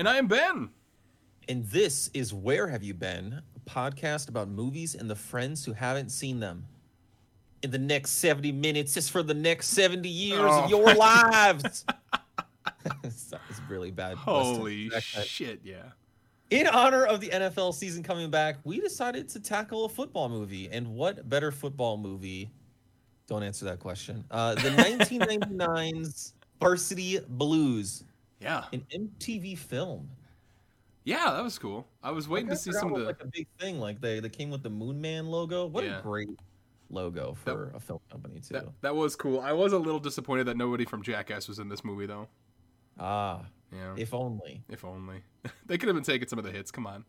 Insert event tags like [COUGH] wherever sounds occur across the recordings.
And I am Ben. and this is Where Have You Been? A podcast about movies and the friends who haven't seen them. In the next 70 minutes is for the next 70 years Oh. of your [LAUGHS] lives. [LAUGHS] it's really bad. Holy shit, yeah. In honor of the NFL season coming back, we decided to tackle a football movie. And what better football movie? Don't answer that question. Uh, the [LAUGHS] 1999's Varsity Blues, Yeah. an MTV film. Yeah, that was cool. I was waiting to see some of the. like a big thing. Like they they came with the Moon Man logo. What Yeah. a great logo for a film company too. That, that was cool. I was a little disappointed that nobody from Jackass was in this movie, though. ah, Yeah. if only If only. [LAUGHS] they could have been taking some of the hits. Come on.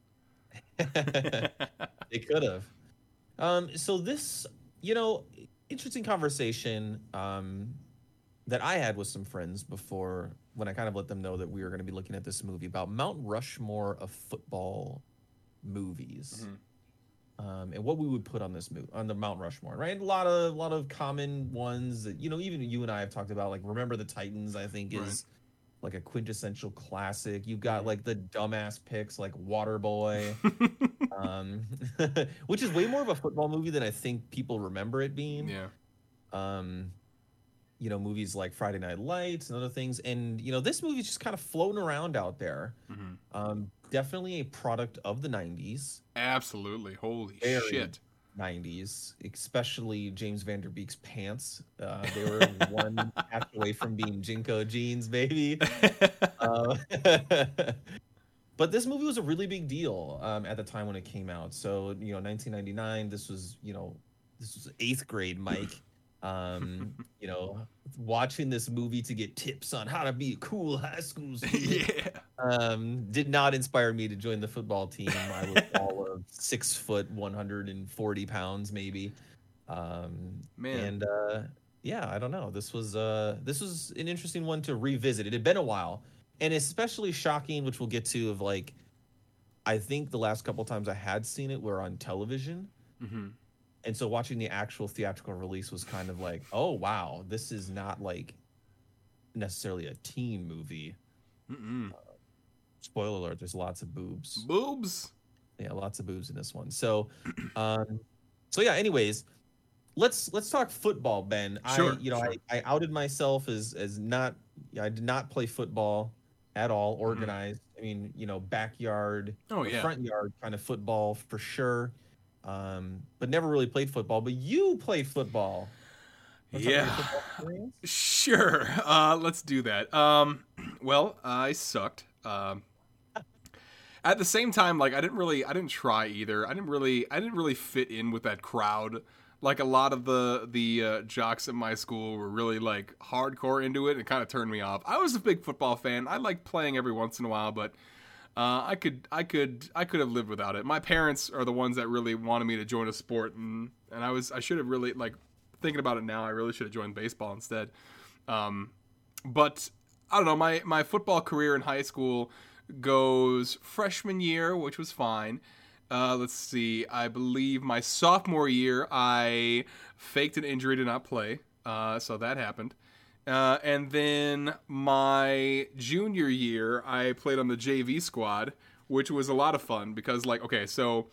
[LAUGHS] they could have. Um, so this, you know, interesting conversation um, that I had with some friends before when I kind of let them know that we were going to be looking at this movie about Mount Rushmore of football movies. Mhm. Um, and what we would put on this movie on the Mount Rushmore, right? A lot of a lot of common ones that you know, even you and I have talked about. Like, remember the Titans? I think Right. is like a quintessential classic. You've got like the dumbass picks like Waterboy, [LAUGHS] um, [LAUGHS] which is way more of a football movie than I think people remember it being. yeah. Um, you know, movies like Friday Night Lights and other things, and you know, this movie's just kind of floating around out there. Mhm. Um, definitely a product of the '90s. Absolutely. Holy Very. shit. 90s, especially James Van Der Beek's pants. Uh, they were [LAUGHS] one half away from being JNCO jeans, baby. [LAUGHS] Uh, [LAUGHS] but this movie was a really big deal um, at the time when it came out. So, you know, 1999, this was, you know, this was eighth grade, Mike. Um, [LAUGHS] you know, watching this movie to get tips on how to be a cool high school [LAUGHS] student yeah. um, did not inspire me to join the football team. I was all of six foot, 140 pounds, maybe. Um, Man. and uh, yeah, I don't know. This was uh, this was an interesting one to revisit. It had been a while, and especially shocking, which we'll get to. Of like, I think the last couple times I had seen it were on television, hmm and so watching the actual theatrical release was kind of like, oh wow, this is not like necessarily a teen movie Mm-mm. spoiler alert there's lots of boobs Boobs. yeah lots of boobs in this one so [CLEARS THROAT] um so yeah anyways let's let's talk football ben Sure, i you know sure. I, I outed myself as as not i did not play football at all Mm-hmm. organized i mean you know backyard Oh, yeah. front yard kind of football for sure um but never really played football but you played football Wanna talk about your Yeah. football? [LAUGHS] Sure. Uh, let's do that. Um, well, I sucked. Um, at the same time, like I didn't really, I didn't try either. I didn't really, I didn't really fit in with that crowd. Like a lot of the the uh, jocks at my school were really like hardcore into it. It kind of turned me off. I was a big football fan. I liked playing every once in a while, but uh, I could, I could, I could have lived without it. My parents are the ones that really wanted me to join a sport, and and I was, I should have really like thinking about it now. I really should have joined baseball instead. Um, but I don't know. My my football career in high school goes freshman year, which was fine. Uh, let's see. I believe my sophomore year, I faked an injury to not play, uh, so that happened. Uh, and then my junior year, I played on the JV squad, which was a lot of fun because, like, okay, so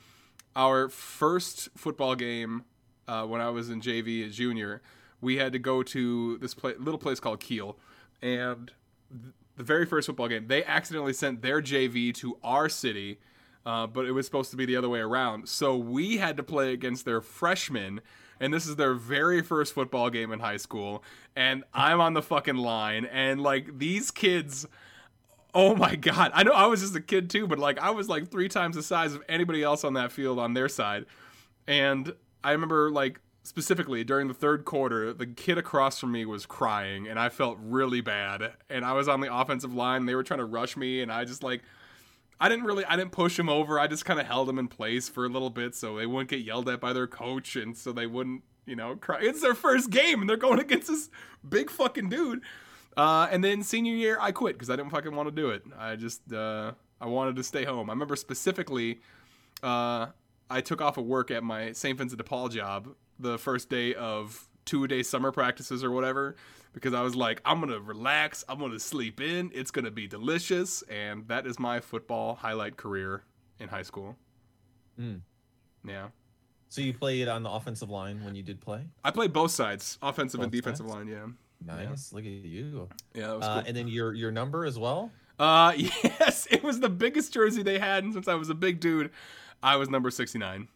our first football game uh, when I was in JV as junior, we had to go to this little place called Kiel, and th- the very first football game, they accidentally sent their JV to our city, uh, but it was supposed to be the other way around. So we had to play against their freshmen, and this is their very first football game in high school, and I'm on the fucking line, and like these kids. Oh my god. I know I was just a kid too, but like I was like three times the size of anybody else on that field on their side. And I remember like specifically during the third quarter, the kid across from me was crying and I felt really bad. And I was on the offensive line, they were trying to rush me and I just like I didn't really I didn't push him over. I just kind of held him in place for a little bit so they wouldn't get yelled at by their coach and so they wouldn't You know, cry. It's their first game, and they're going [LAUGHS] against this big fucking dude. Uh, and then senior year, I quit because I didn't fucking want to do it. I just uh, I wanted to stay home. I remember specifically, uh, I took off of work at my St. Vincent de Paul job the first day of two day summer practices or whatever because I was like, I'm gonna relax, I'm gonna sleep in, it's gonna be delicious, and that is my football highlight career in high school. Mm. Yeah, So you played on the offensive line when you did play. I played both sides, offensive and defensive sides? line. Yeah, Nice. Look at you. yeah, that was Uh, cool. and then your your number as well. Uh, [LAUGHS] yes, it was the biggest jersey they had, and since I was a big dude, I was number sixty nine.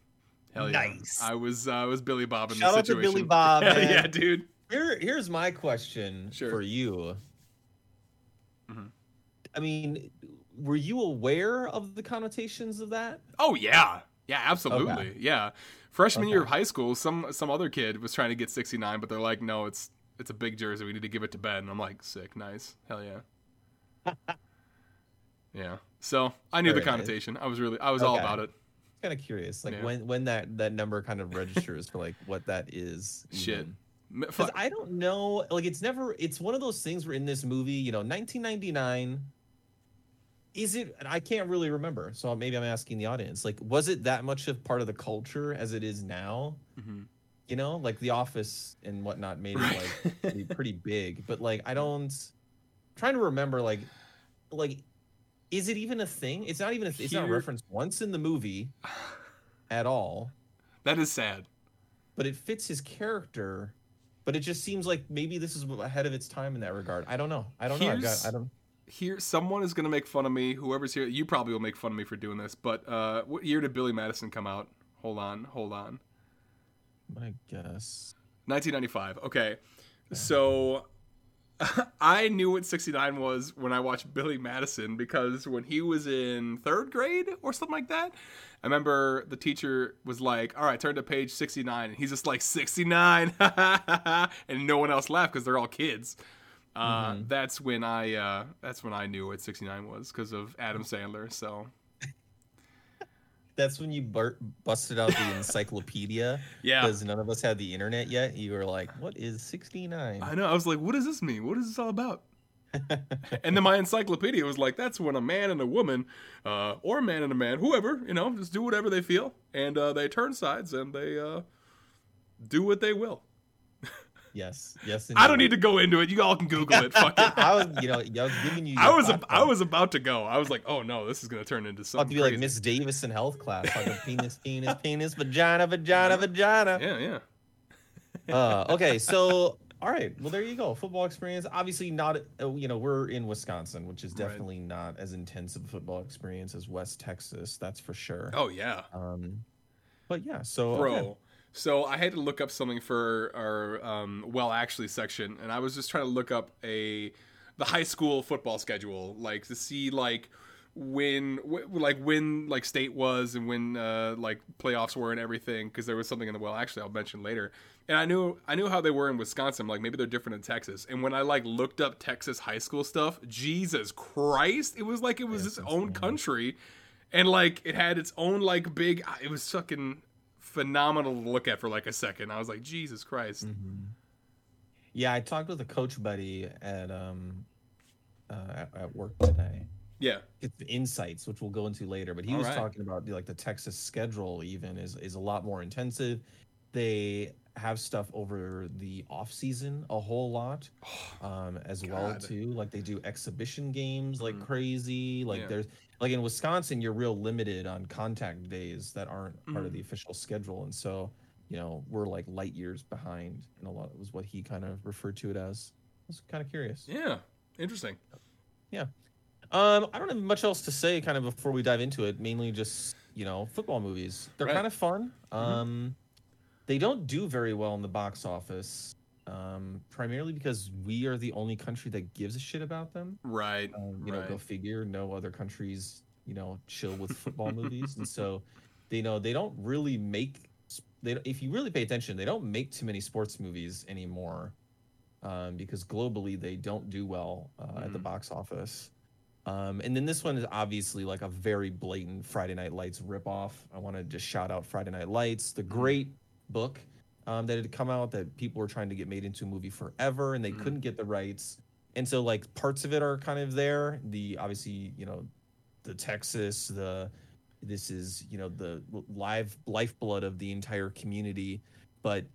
Hell yeah! Nice. I was uh, I was Billy Bob in Shout the out to situation. Billy Bob, [LAUGHS] Hell man. yeah, dude. Here, here's my question Sure. for you. Mhm. I mean, were you aware of the connotations of that? Oh yeah, yeah, absolutely, yeah. Freshman year of high school, some some other kid was trying to get sixty nine, but they're like, no, it's it's a big jersey. We need to give it to Ben. And I'm like, sick, nice, hell yeah. [LAUGHS] yeah. So I knew the nice. connotation. I was really I was all about it. Kind of curious, like Yeah. when when that that number kind of registers for like what that is. Shit. even. Because. I don't know, like it's never. It's one of those things where in this movie, you know, 1999. Is it? I can't really remember, so maybe I'm asking the audience. Like, was it that much of part of the culture as it is now? Mhm. You know, like The Office and whatnot made it like [LAUGHS] pretty, pretty big, but like I don't. I'm trying to remember, like, like, is it even a thing? It's not even. A, it's not referenced once in the movie, [SIGHS] at all That is sad. but it fits his character. But it just seems like maybe this is ahead of its time in that regard. I don't know. I don't know. I've got, I don't. Here, someone is gonna make fun of me. Whoever's here, you probably will make fun of me for doing this. But uh, what year did Billy Madison come out? Hold on, hold on. I guess. 1995. Okay. So [LAUGHS] I knew what 69 was when I watched Billy Madison because when he was in third grade or something like that, I remember the teacher was like, All right, turn to page 69. And he's just like, 69. [LAUGHS] and no one else laughed because they're all kids. Uh, Mhm. That's when I uh, that's when I knew what 69 was because of Adam Sandler. So That's when you bur- busted out the encyclopedia [LAUGHS] yeah, because none of us had the internet yet. You were like, "What is 69?" I know. I was like, what does this mean? What is this all about? [LAUGHS] and then my encyclopedia was like, that's when a man and a woman, uh, or a man and a man, whoever, you know, just do whatever they feel, and uh, they turn sides and they uh, do what they will. Yes, yes. I don't need to go into it. You all can Google it. Fuck it. [LAUGHS] I was, you know, I was giving you. I was a, I was about to go. I was like, oh no, this is gonna turn into something be like. Miss Davis in health class, like a penis, penis, [LAUGHS] penis, vagina, vagina, vagina. Yeah, yeah. uh, okay, so all right, well there you go. Football experience. Obviously not. uh, You know, we're in Wisconsin, which is Right. definitely not as intense of a football experience as West Texas. That's for sure. Oh yeah. Um, but yeah, so bro. okay. So I had to look up something for our um, well actually section, and I was just trying to look up a the high school football schedule, like to see like when w- like when like state was and when uh, like playoffs were and everything, because there was something in the well actually I'll mention later. And I knew I knew how they were in Wisconsin, like maybe they're different in Texas. And when I like looked up Texas high school stuff, Jesus Christ, it was like it was That's its own country and like it had its own like big it was fucking phenomenal to look at for like a second i was like jesus christ Mhm. Yeah, I talked with a coach buddy at um uh, at, at work today. yeah It's insights, which we'll go into later. But he All was right. talking about the, like the Texas schedule. Even is is a lot more intensive. They have stuff over the off season a whole lot, [SIGHS] um, as well too. Like they do exhibition games like Mhm. crazy. Like Yeah. there's like in Wisconsin, you're real limited on contact days that aren't part of the official schedule, and so you know we're like light years behind. And a lot was what he kind of referred to it as. I was kind of curious. yeah interesting yeah Um, I don't have much else to say kind of before we dive into it. Mainly just, you know, football movies. They're Right. kind of fun. Um, they don't do very well in the box office. Um, primarily because we are the only country that gives a shit about them. right Um, you know, go figure. No other countries, you know, chill with football [LAUGHS] movies, and so they know they don't really make. They if you really pay attention, they don't make too many sports movies anymore, um, because globally they don't do well uh, at the Mhm. box office. Um, and then this one is obviously like a very blatant Friday Night Lights ripoff. I want to just shout out Friday Night Lights, the great book um, that had come out that people were trying to get made into a movie forever, and they Mhm. couldn't get the rights. And so, like, parts of it are kind of there. The obviously, you know, the Texas, the this is you know the live lifeblood of the entire community, but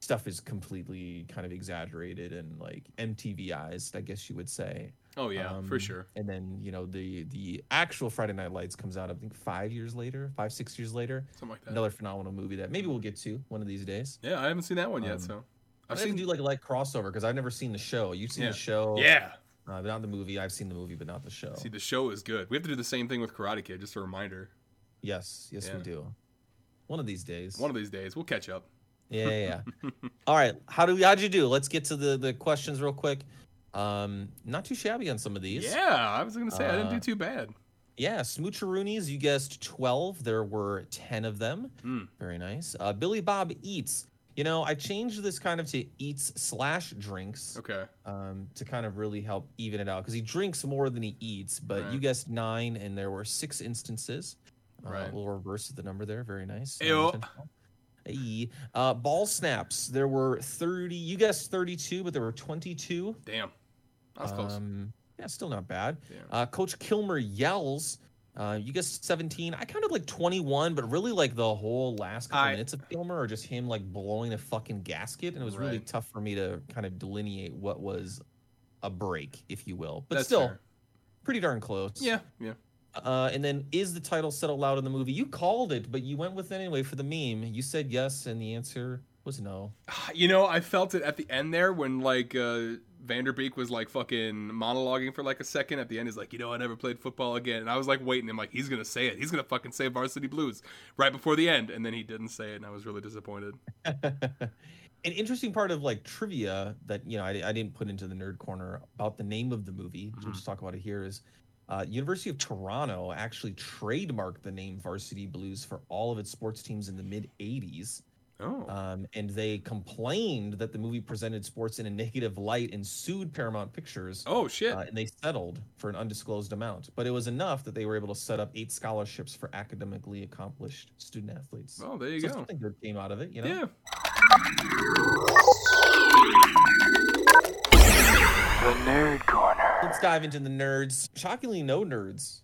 stuff is completely kind of exaggerated and like MTVized, I guess you would say. Oh yeah, for Um, sure. And then you know the the actual Friday Night Lights comes out, I think five years later, five six years later. Something like that. Another phenomenal movie that maybe we'll get to one of these days. Yeah, I haven't seen that one yet. Um, So I've I've seen seen. do like a like crossover because I've never seen the show. You've seen Yeah. the show, yeah. uh, but not the movie. I've seen the movie, but not the show. See, the show is good. We have to do the same thing with Karate Kid. Just a reminder. yes, yes, we do. One of these days. One of these days, we'll catch up. Yeah, yeah. yeah. [LAUGHS] All right. How do we? how'd you do? Let's get to the the questions real quick. Um, not too shabby on some of these. Yeah, I was gonna say I didn't Uh, do too bad. Yeah, Smoocheroonies, you guessed 12. There were 10 of them. Mm. Very nice. Uh, Billy Bob Eats. You know, I changed this kind of to eats slash drinks Okay. um, to kind of really help even it out because he drinks more than he eats. But Right. you guessed nine, and there were six instances. Uh, Right. We'll reverse the number there. Very nice. Ew. Hey. Uh, ball snaps. There were 30. You guessed 32, but there were 22. Damn. That was close. Um, yeah, still not bad. Yeah. Uh, Coach Kilmer yells. Uh, you guys 17. I kind of like 21, but really like the whole last couple I- minutes of Kilmer are just him like blowing a fucking gasket, and it was really tough for me to kind of delineate what was a break, if you will. But That's still, fair. pretty darn close. Yeah. Yeah. Uh, and then is the title said out loud in the movie? You called it, but you went with it anyway for the meme. You said yes, and the answer was no. [SIGHS] You know, I felt it at the end there when like uh Van Der Beek was like fucking monologuing for like a second. At the end, he's like, "You know, I never played football again." And I was like waiting. I'm like, "He's gonna say it. He's gonna fucking say Varsity Blues right before the end." And then he didn't say it, and I was really disappointed. [LAUGHS] An interesting part of like trivia that you know I, I didn't put into the nerd corner about the name of the movie. so We'll just talk about it here. Is uh, University of Toronto actually trademarked the name Varsity Blues for all of its sports teams in the mid '80s, Oh, um, and they complained that the movie presented sports in a negative light and sued Paramount Pictures. oh shit. Uh, and they settled for an undisclosed amount, but it was enough that they were able to set up eight scholarships for academically accomplished student athletes. Oh, there you so go. something good came out of it, you know. Yeah. The Nerd Corner. Let's dive into the nerds. Shockingly, no nerds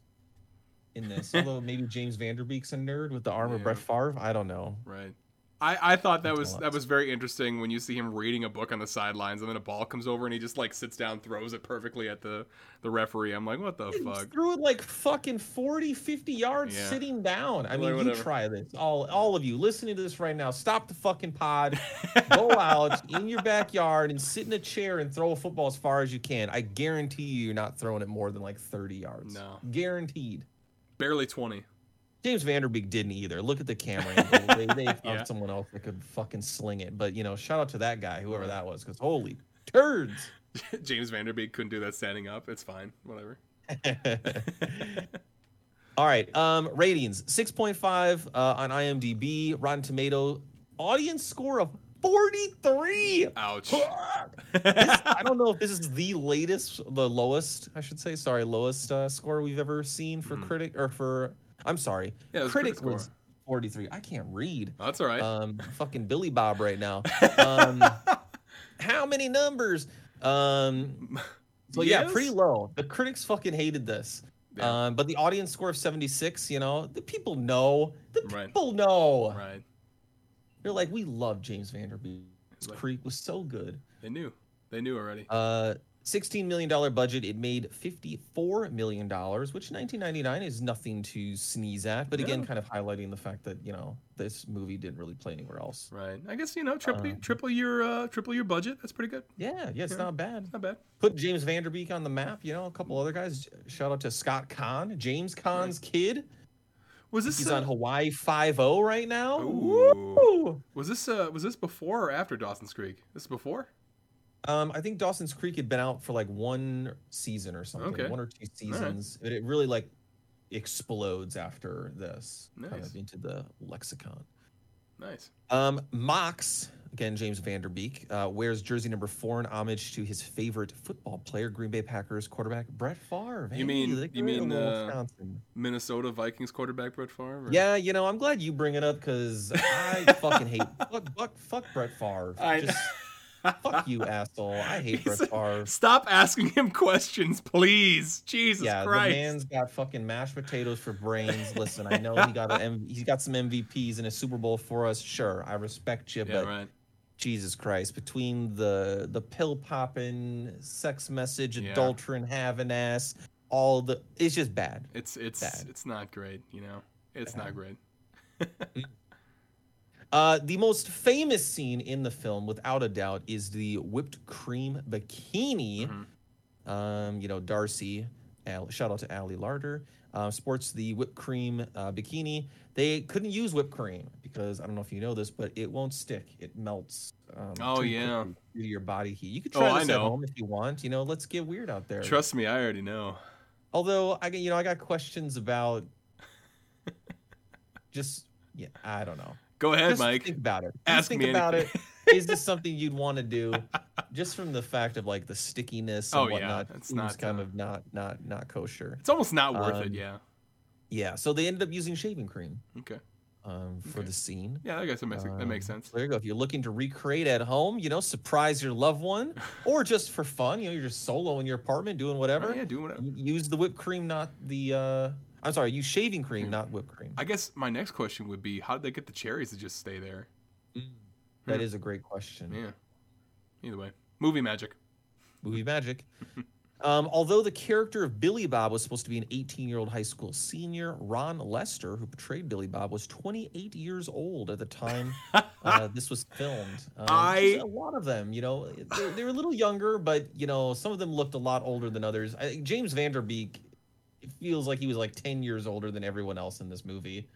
in this. [LAUGHS] Although maybe James Van Der Beek's a nerd with the arm of Yeah. Brett Favre. I don't know. Right. I, I thought that was that was very interesting when you see him reading a book on the sidelines and then a ball comes over and he just like sits down throws it perfectly at the the referee. I'm like, what the He fuck? threw it like fucking 40, 50 yards Yeah. sitting down. I mean, you try this. All all of you listening to this right now, stop the fucking pod. [LAUGHS] Go out in your backyard and sit in a chair and throw a football as far as you can. I guarantee you you're not throwing it more than like 30 yards. No. Guaranteed. Barely twenty. James Van Der Beek didn't either. Look at the camera angle. They, they [LAUGHS] found Yeah. someone else that could fucking sling it. But you know, shout out to that guy, whoever that was, because holy turds. [LAUGHS] James Van Der Beek couldn't do that standing up. It's fine. Whatever. [LAUGHS] All right. Um, ratings 6.5 uh, on IMDb, Rotten Tomato, audience score of 43. Ouch. This- I don't know if this is the latest, the lowest, I should say, sorry, lowest uh, score we've ever seen for Mhm. critic or for, I'm sorry, Yeah, critic was score. 43. I can't read. That's all right. um fucking billy bob right now [LAUGHS] um how many numbers um so yeah pretty low the critics fucking hated this Yeah. um but the audience score of 76 you know the people know the Right. people know right. they're like we love james van der beek Like- creek was so good They knew. They knew already. uh 16 million dollar budget it made 54 million dollars which 1999 is nothing to sneeze at but again Yeah. kind of highlighting the fact that you know this movie didn't really play anywhere else Right. I guess you know triple Um, triple your uh, triple your budget. That's pretty good. yeah yeah it's Yeah. not bad It's Not bad. put James Van Der Beek on the map. You know, a couple other guys. Shout out to Scott Caan, James Caan's kid. Was this He's uh, on Hawaii Five O right now. Was this uh was this before or after Dawson's Creek? This is before. Um, I think Dawson's Creek had been out for like one season or something, Okay. one or two right. seasons. But it really like explodes after this, nice. kind of into the lexicon. Nice. Um, Mox again, James Van Der Beek, uh, wears jersey number four in homage to his favorite football player, Green Bay Packers quarterback Brett Favre. You mean- you mean, uh, Minnesota Vikings quarterback Brett Favre. or- Yeah, you know, I'm glad you bring it up because I [LAUGHS] fucking hate fuck, fuck, fuck Brett Favre. I- Just [LAUGHS] fuck you, asshole. I hate [LAUGHS] Brett He's- Favre. Stop asking him questions, please. Jesus yeah, Christ. the man's got fucking mashed potatoes for brains. Listen, I know he got [LAUGHS] he's got some MVPs in a Super Bowl for us. Sure, I respect you, yeah, but right. Jesus Christ, between the the pill popping, sex message, Yeah. adulterine, having ass, all the it's just bad. It's it's Bad. it's not great, you know. It's Bad. not great. Mm. Uh, the most famous scene in the film, without a doubt, is the whipped cream bikini. Mhm. Um, you know, Darcy, Al, shout out to Ali Larter, uh, sports the whipped cream uh, bikini. They couldn't use whipped cream because I don't know if you know this, but it won't stick. It melts. Um, Oh, yeah. due to your body heat. You could Oh, try I this at home if you want. You know, let's get weird out there. Trust me, I already know. Although I, get- you know, I got questions about. [LAUGHS] just yeah, I don't know. Go ahead, Just Mike. think about it. Just Ask think me about anything. it. [LAUGHS] Is this [LAUGHS] something you'd want to do? [LAUGHS] Just from the fact of like the stickiness and Oh, yeah, whatnot. it's seems not, kind uh, of not not not kosher. It's almost not worth it, Um, yeah. Yeah. So they ended up using shaving cream Okay. um, for Okay. the scene. Yeah, I guess that makes that makes Um, sense. there you go. If you're looking to recreate at home, you know, surprise your loved one, or just for fun, you know, you're just solo in your apartment doing whatever. Oh, yeah, do whatever. Use the whipped cream, not the. uh I'm sorry, use shaving cream, not whipped cream. I guess my next question would be how did they get the cherries to just stay there? That Hmm. is a great question. Yeah. Either way. Movie magic. movie magic. [LAUGHS] Um, although the character of Billy Bob was supposed to be an 18 year old high school senior, Ron Lester, who portrayed Billy Bob, was 28 years old at the time [LAUGHS] uh, this was filmed. Um, I- a lot of them, you know, they're, they're a little younger, but you know, some of them looked a lot older than others. I, James Van Der Beek it feels like he was like 10 years older than everyone else in this movie.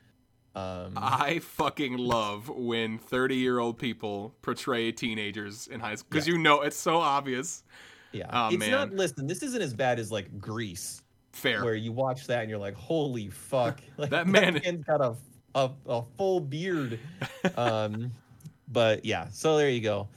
Um, I fucking love when 30 year old people portray teenagers in high school because Yeah. you know it's so obvious. yeah, oh, it's not. Listen, this isn't as bad as like Grease. Fair. where you watch that and you're like, holy fuck, [LAUGHS] like, That man- man's got a, a a full beard. [LAUGHS] Um, but yeah, so there you go.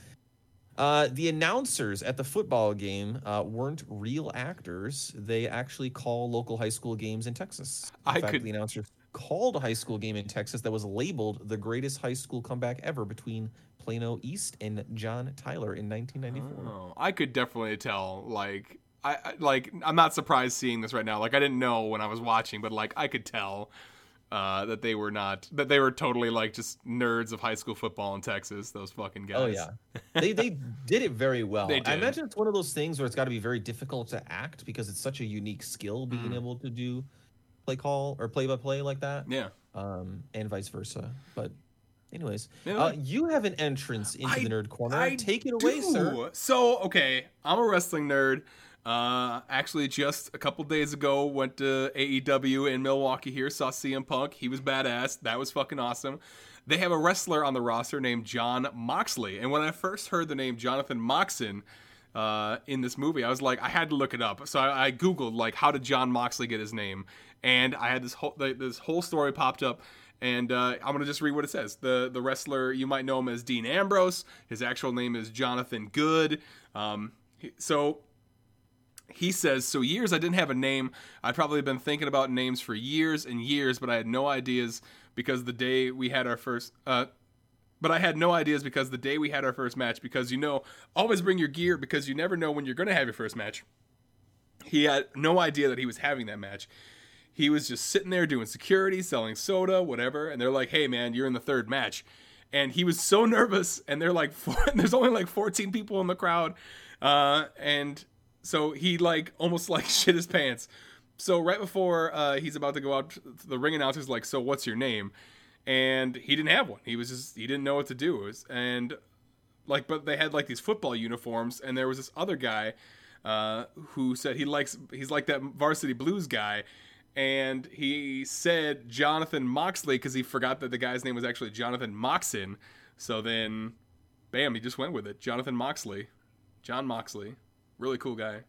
Uh, the announcers at the football game uh, weren't real actors. They actually call local high school games in Texas. In I fact, could- the announcers called a high school game in Texas that was labeled the greatest high school comeback ever between Plano East and John Tyler in 1994. Oh, I could definitely tell. Like, I like. I'm not surprised seeing this right now. Like, I didn't know when I was watching, but like, I could tell uh, that they were not. That they were totally like just nerds of high school football in Texas. Those fucking guys. Oh yeah, [LAUGHS] they they did it very well. They I imagine it's one of those things where it's got to be very difficult to act because it's such a unique skill being Mm. able to do play call or play by play like that, Yeah. um, and vice versa. But anyways, uh, you have an entrance into I- the nerd corner. I Take it away, sir. So, okay, I'm a wrestling nerd. Uh, actually, just a couple days ago, went to AEW in Milwaukee here, saw CM Punk. He was badass. That was fucking awesome. They have a wrestler on the roster named Jon Moxley. And when I first heard the name Jonathan Moxon uh, in this movie, I was like, I had to look it up. So I, I Googled, like, how did Jon Moxley get his name? And I had this whole, this whole story popped up and uh, I'm gonna just read what it says. the The wrestler you might know him as Dean Ambrose. His actual name is Jonathan Good. Um, so he says, so years I didn't have a name. I'd probably been thinking about names for years and years, but I had no ideas because the day we had our first. Uh, but I had no ideas because the day we had our first match, because you know, always bring your gear because you never know when you're going to have your first match. He had no idea that he was having that match. He was just sitting there doing security, selling soda, whatever. And they're like, hey, man, you're in the third match. And he was so [LAUGHS] nervous. And they're like, [LAUGHS] four, there's only like 14 people in the crowd. Uh, and so he like almost like [LAUGHS] shit his pants. So right before uh, he's about to go out, the ring announcer's like, so what's your name? And he didn't have one. He was just, he didn't know what to do. Was, and like, but they had like these football uniforms. And there was this other guy uh, who said he likes he's like that varsity blues guy and he said jonathan moxley because he forgot that the guy's name was actually jonathan moxon so then bam he just went with it jonathan moxley jon moxley really cool guy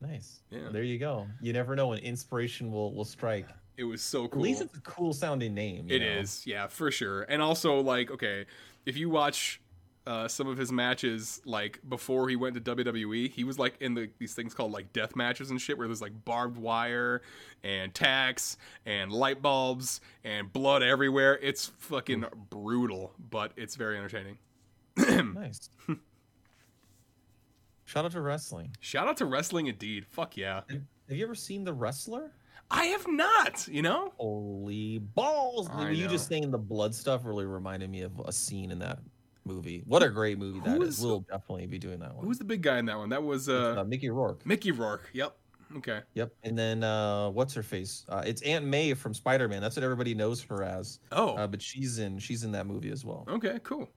Nice. Yeah. There you go. You never know when inspiration will will strike. it was so cool. At least it's a cool sounding name. you It know? is, yeah, for sure. And also, like, okay, if you watch uh, some of his matches like before he went to WWE. He was like in the these things called like death matches and shit where there's like barbed wire and tacks and light bulbs and blood everywhere. It's fucking brutal, but it's very entertaining. [CLEARS THROAT] Nice. Shout out to wrestling. Shout out to wrestling indeed. Fuck yeah. Have you ever seen The Wrestler? I have not, you know? Holy balls! I you just saying the blood stuff really reminded me of a scene in that movie. What a great movie that is. is- We'll definitely be doing that one. Who's the big guy in that one? That was uh, uh Mickey Rourke. Mickey Rourke. Yep. Okay. Yep. And then uh, what's her face? Uh, it's Aunt May from Spider Man. That's what everybody knows her as. Oh. Uh, but she's in she's in that movie as well. okay, cool.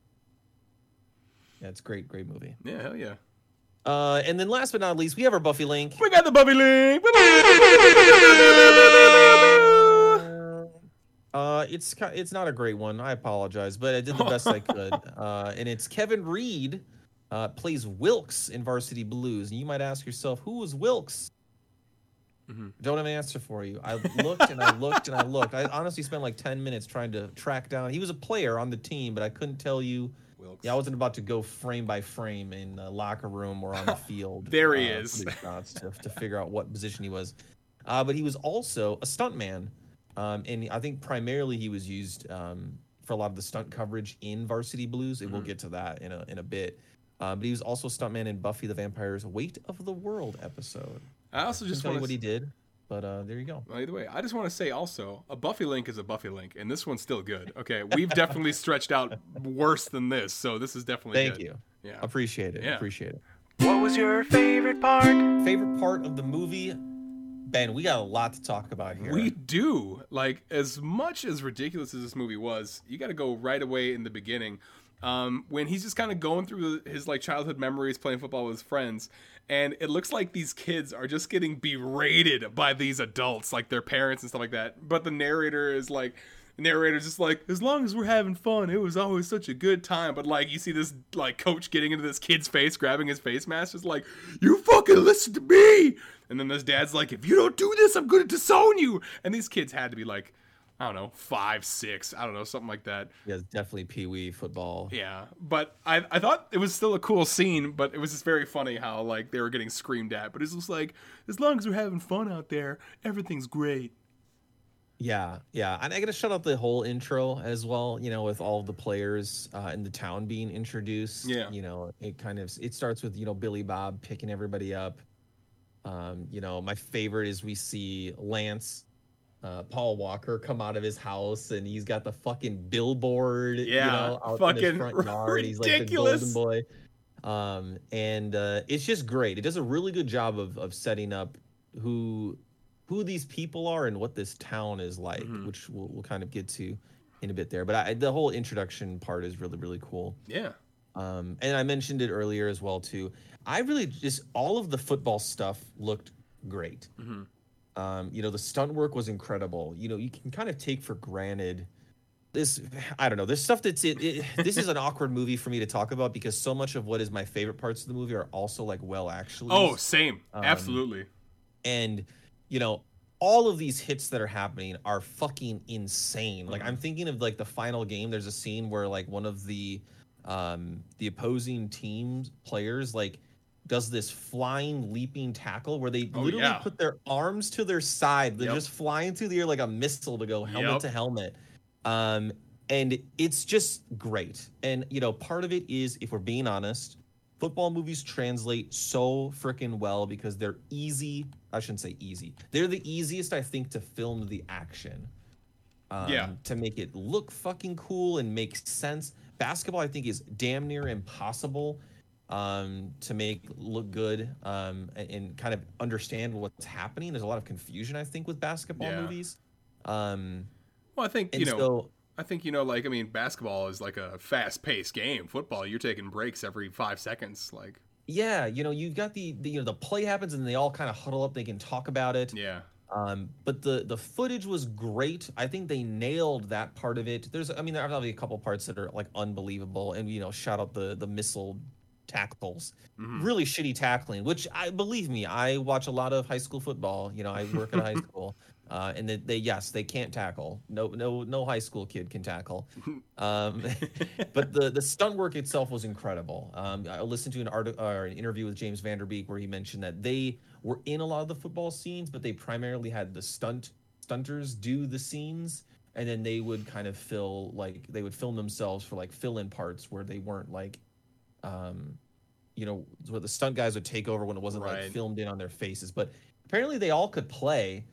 Yeah, it's great, great movie. Yeah, hell yeah. Uh, and then last but not least, we have our Buffy link. We got the Buffy link. [LAUGHS] Uh, it's it's not a great one. I apologize, but I did the best I could. [LAUGHS] Uh, and it's Kevin Reed uh, plays Wilkes in Varsity Blues, and you might ask yourself, who was Wilkes? Mhm. Don't have an answer for you. I looked and I looked and I looked. I honestly spent like ten minutes trying to track down. He was a player on the team, but I couldn't tell you. Wilkes. Yeah, I wasn't about to go frame by frame in the locker room or on the [LAUGHS] field. There he uh, is. [LAUGHS] to, to figure out what position he was. Uh, but he was also a stuntman, um, and I think primarily he was used um, for a lot of the stunt coverage in Varsity Blues, and we'll Mhm. get to that in a in a bit. Uh, but he was also a stuntman in Buffy the Vampire's Weight of the World episode. I also Just just tell you want what he did, but uh, there you go. Well, either way, I just want to say also, a Buffy link is a Buffy link, and this one's still good. Okay, we've definitely [LAUGHS] stretched out worse than this, so this is definitely Thank good. you, Yeah. appreciate it. Yeah. Appreciate it. What was your favorite part? Favorite part of the movie, Ben? We got a lot to talk about here. We do. Like, as much as ridiculous as this movie was, you got to go right away in the beginning. Um, when he's just kind of going through his like childhood memories playing football with his friends, and it looks like these kids are just getting berated by these adults, like their parents and stuff like that. But the narrator is like, narrator's just like, as long as we're having fun, it was always such a good time. But like, you see this like coach getting into this kid's face, grabbing his face mask, just like, you fucking listen to me. And then this dad's like, if you don't do this, I'm to disown you. And these kids had to be like, I don't know, five, six, I don't know, something like that. Yeah, it's definitely Pee Wee football. Yeah, but I I thought it was still a cool scene, but it was just very funny how like they were getting screamed at. But it's just like as long as we're having fun out there, everything's great. Yeah, yeah, and I gotta shut out the whole intro as well. You know, with all the players uh, in the town being introduced. Yeah. you know, it kind of it starts with you know Billy Bob picking everybody up. Um, you know, my favorite is we see Lance, uh, Paul Walker come out of his house and he's got the fucking billboard. you Yeah, know, out in fucking his [LAUGHS] front yard. He's like the ridiculous. golden boy. Um, and uh, it's just great. It does a really good job of of setting up who who these people are and what this town is like, Mhm. which we'll, we'll kind of get to in a bit there. But I, the whole introduction part is really really cool. Yeah, Um, and I mentioned it earlier as well too. I really just all of the football stuff looked great. Mhm. Um, you know, the stunt work was incredible. You know, you can kind of take for granted this. I don't know. There's stuff that's it. it this is an awkward movie for me to talk about because so much of what is my favorite parts of the movie are also like well actually. Oh, same. Um, Absolutely. and you know all of these hits that are happening are fucking insane like Mhm. i'm thinking of like the final game there's a scene where like one of the um the opposing team's players like does this flying leaping tackle where they Oh, literally yeah. put their arms to their side they're Yep. just flying through the air like a missile to go helmet Yep. to helmet um and it's just great and you know part of it is if we're being honest football movies translate so freaking well because they're easy i shouldn't say easy they're the easiest i think to film the action um, Yeah. to make it look fucking cool and make sense basketball i think is damn near impossible um, to make look good um, and, kind of understand what's happening there's a lot of confusion i think with basketball Yeah. movies um, Well, I think you know. so I think you know, like I mean, basketball is like a fast-paced game. Football, you're taking breaks every five seconds. Like, yeah you know you've got the, the you know the play happens and they all kind of huddle up they can talk about it yeah, Um, but the the footage was great. I think they nailed that part of it. There's, I mean, there are probably a couple parts that are like unbelievable, and you know, shout out the the missile tackles, Mhm. really shitty tackling. Which I believe me, I watch a lot of high school football. You know, I work at a high [LAUGHS] school. Uh, and that they yes they can't tackle. No no no high school kid can tackle. [LAUGHS] Um, [LAUGHS] but the the stunt work itself was incredible. Um, I listened to an article or an interview with James Van Der Beek where he mentioned that they were in a lot of the football scenes, but they primarily had the stunt stunters do the scenes, and then they would kind of fill like they would film themselves for like fill in parts where they weren't like, um, you know, where the stunt guys would take over when it wasn't Right. like filmed in on their faces. But apparently they all could play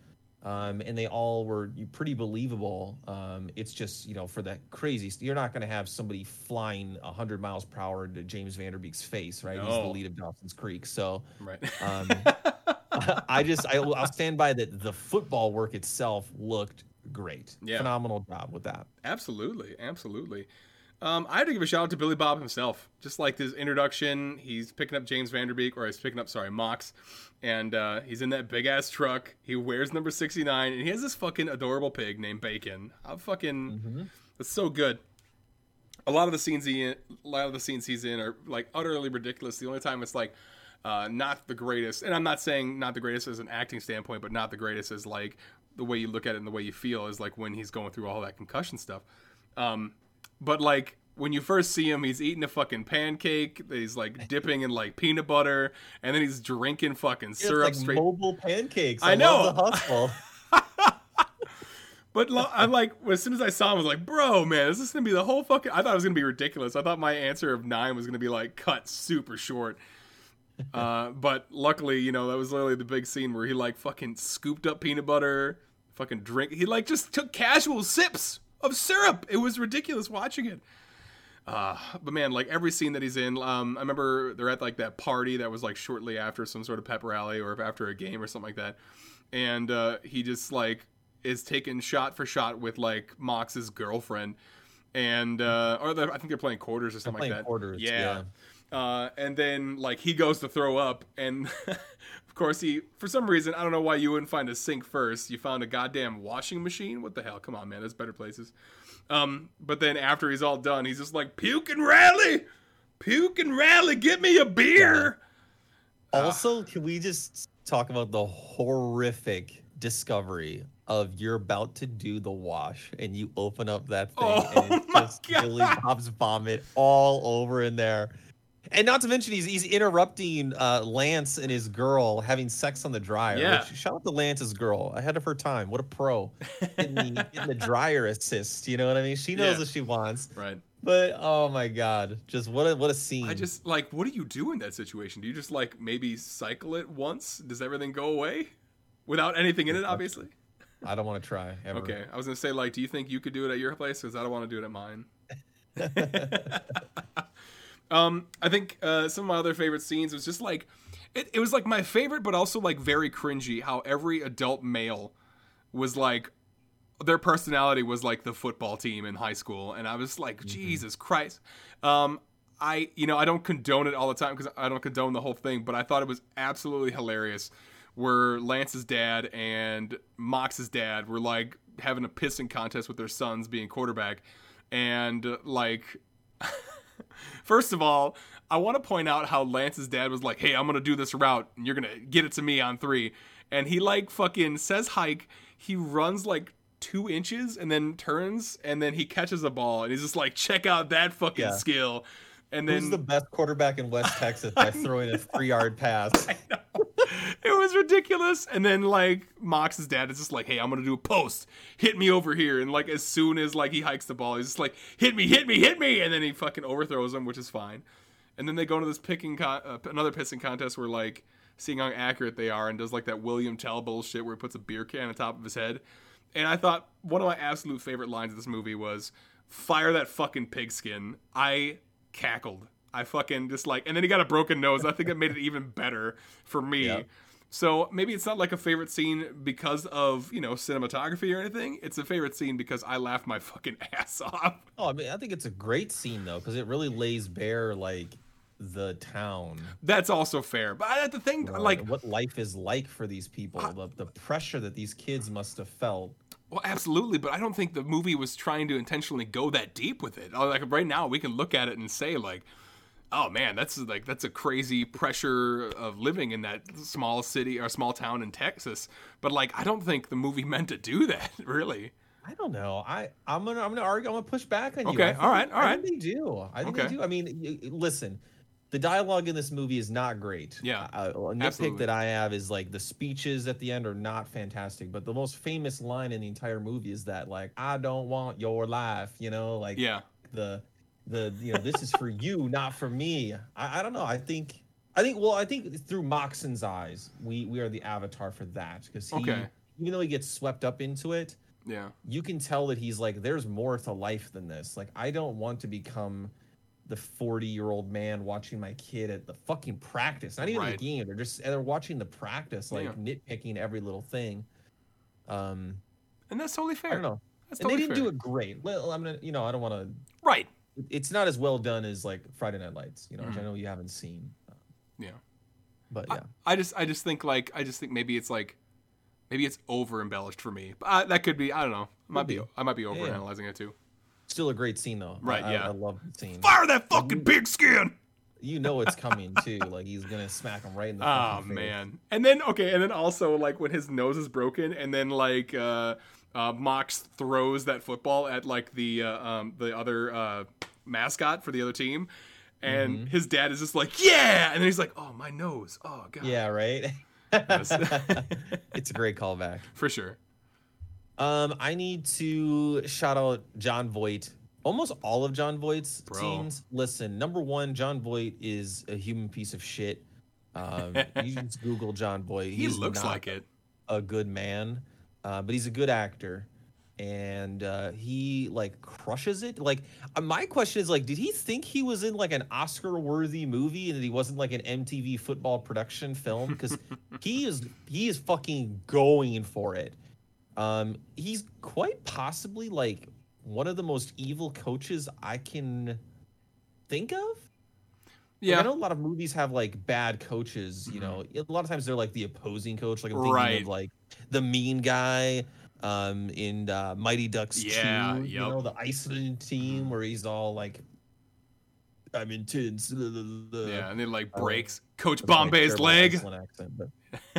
um, and they all were pretty believable. Um, it's just you know for that crazy, you're not going to have somebody flying 100 miles per hour to James Van Der Beek's face, right? He's the lead of Dawson's Creek, so Right. um, [LAUGHS] I just I, I'll stand by that. The football work itself looked great, Yeah. phenomenal job with that. Absolutely, absolutely. Um, I had to give a shout out to Billy Bob himself. Just like his introduction, he's picking up James Van Der Beek, or he's picking up, sorry, Mox, and uh, he's in that big ass truck. He wears number sixty nine, and he has this fucking adorable pig named Bacon. I'm fucking, it's so good. A lot of the scenes he, in, a lot of the scenes he's in are like utterly ridiculous. The only time it's like uh, not the greatest, and I'm not saying not the greatest as an acting standpoint, but not the greatest as like the way you look at it and the way you feel is like when he's going through all that concussion stuff. Um, but like when you first see him, he's eating a fucking pancake. He's like [LAUGHS] dipping in like peanut butter, and then he's drinking fucking syrup. It's like straight. mobile pancakes. I I, know. the hustle. [LAUGHS] [LAUGHS] But lo- I'm like, as soon as I saw him, I was like, bro, man, is this gonna be the whole fucking? I thought it was gonna be ridiculous. I thought my answer of nine was gonna be like cut super short. Uh, but luckily, you know, that was literally the big scene where he like fucking scooped up peanut butter, fucking drink. He like just took casual sips of syrup. It was ridiculous watching it. Uh, but man, like every scene that he's in, um, I remember they're at like that party that was like shortly after some sort of pep rally or after a game or something like that, and uh, he just like is taken shot for shot with like Mox's girlfriend, and uh, or I think they're playing quarters or something like that. quarters, yeah. Uh, and then like he goes to throw up, and [LAUGHS] of course he, for some reason, I don't know why you wouldn't find a sink first. You found a goddamn washing machine. What the hell? Come on, man. There's better places. Um, but then after he's all done, he's just like puke and rally, puke and rally. Get me a beer. Also, can we just talk about the horrific discovery of you're about to do the wash and you open up that thing Oh and it [LAUGHS] just Billy Bob's vomit all over in there. And not to mention he's he's interrupting uh, Lance and his girl having sex on the dryer. Yeah. Which, shout out to Lance's girl ahead of her time. What a pro in the [LAUGHS] in the dryer assist. You know what I mean? She knows Yeah. what she wants. Right. But oh my god, just what a what a scene. I just like, what do you do in that situation? Do you just like maybe cycle it once? Does everything go away without anything in it? Obviously. I don't want to try ever. Okay, I was gonna say like, do you think you could do it at your place? Because I don't want to do it at mine. [LAUGHS] [LAUGHS] um, I think uh, some of my other favorite scenes was just like, it, it was like my favorite, but also like very cringy. How every adult male was like, their personality was like the football team in high school, and I was like, Jesus Christ. Um, I you know I don't condone it all the time because I don't condone the whole thing, but I thought it was absolutely hilarious. Where Lance's dad and Mox's dad were like having a pissing contest with their sons being quarterback, and like [LAUGHS] First of all, I want to point out how Lance's dad was like, "Hey, I'm gonna do this route, and you're gonna get it to me on three. And he like fucking says hike. He runs like two inches and then turns, and then he catches a ball, and he's just like, "Check out that fucking Yeah. skill." And Who's then the best quarterback in West [LAUGHS] Texas by throwing a three yard pass? [LAUGHS] [LAUGHS] it was ridiculous. And then like Mox's dad is just like, "Hey, I'm gonna do a post. Hit me over here." And like as soon as like he hikes the ball, he's just like, "Hit me, hit me, hit me!" And then he fucking overthrows him, which is fine. And then they go into this picking con- uh, another pissing contest where like seeing how accurate they are and does like that William Tell bullshit where he puts a beer can on top of his head. And I thought one of my absolute favorite lines of this movie was "Fire that fucking pigskin." I cackled. I fucking just like, and then he got a broken nose. I think that made it even better for me. Yeah. So maybe it's not like a favorite scene because of you know cinematography or anything. It's a favorite scene because I laughed my fucking [LAUGHS] ass off. Oh, I mean, I think it's a great scene though because it really lays bare like the town, That's also fair. But I, the thing, know, like, what life is like for these people, the, the pressure that these kids must have felt. well, absolutely. But I don't think the movie was trying to intentionally go that deep with it. Like right now, we can look at it and say like, oh man, that's like that's a crazy pressure of living in that small city or small town in Texas. But like, I don't think the movie [LAUGHS] meant to do that. [LAUGHS] Really. I don't know. I I'm gonna I'm gonna argue. I'm gonna push back on you. Okay, I think- all right, I think they do. I think Okay. they do. I mean, listen, the dialogue in this movie is not great. Yeah, Uh, a nitpick absolutely. that I have is like the speeches at the end are not fantastic. But the most famous line in the entire movie is that like I don't want your life. You know, like Yeah. the the you know this is for you, not for me. I, I don't know. I think. I think well, I think through Moxon's eyes, we we are the avatar for that because he, Okay. even though he gets swept up into it, Yeah. you can tell that he's like there's more to life than this like i don't want to become the 40 year old man watching my kid at the fucking practice not even Right. the game they're just they're watching the practice like Yeah. nitpicking every little thing um And that's totally fair. i don't know That's and they totally didn't fair. do it great well i'm gonna you know i don't want to Right. It's not as well done as like friday night lights you know which i know you haven't seen uh, Yeah. but yeah I just I just think like I just think maybe it's like maybe it's over embellished for me. But I, that could be I don't know. I might be, be. I might be Yeah. over analyzing it too. still a great scene though Right, I, yeah. I, I love the scene Fire that fucking pig skin. you know it's coming too [LAUGHS] like he's gonna smack him right in the [LAUGHS] Oh face. Oh man. And then okay, and then also like when his nose is broken and then like uh uh Mox throws that football at like the uh, um the other uh mascot for the other team and Mm-hmm. his dad is just like, "Yeah." And then he's like, "Oh, my nose. Oh god." yeah right [LAUGHS] it's a great callback For sure. Um, I need to shout out Jon Voight. Almost all of Jon Voight's Bro. scenes. Listen, number one, Jon Voight is a human piece of shit. Um, [LAUGHS] you just Google Jon Voight. He He's looks like it. a good man, uh, but he's a good actor, and uh, he like crushes it. Like uh, my question is like, did he think he was in like an Oscar-worthy movie and that he wasn't like an MTV football production film? Because [LAUGHS] he is he is fucking going for it. Um, he's quite possibly like one of the most evil coaches I can think of. Like, Yeah. I know a lot of movies have like bad coaches. You know, a lot of times they're like the opposing coach. Like I'm thinking Right. of like the mean guy um, in uh, Mighty Ducks Yeah, 2. You know, the Iceland team where he's all like, "I'm intense." blah, blah, blah, blah." Yeah, and then like Uh, breaks Coach Bombay's leg. Accent,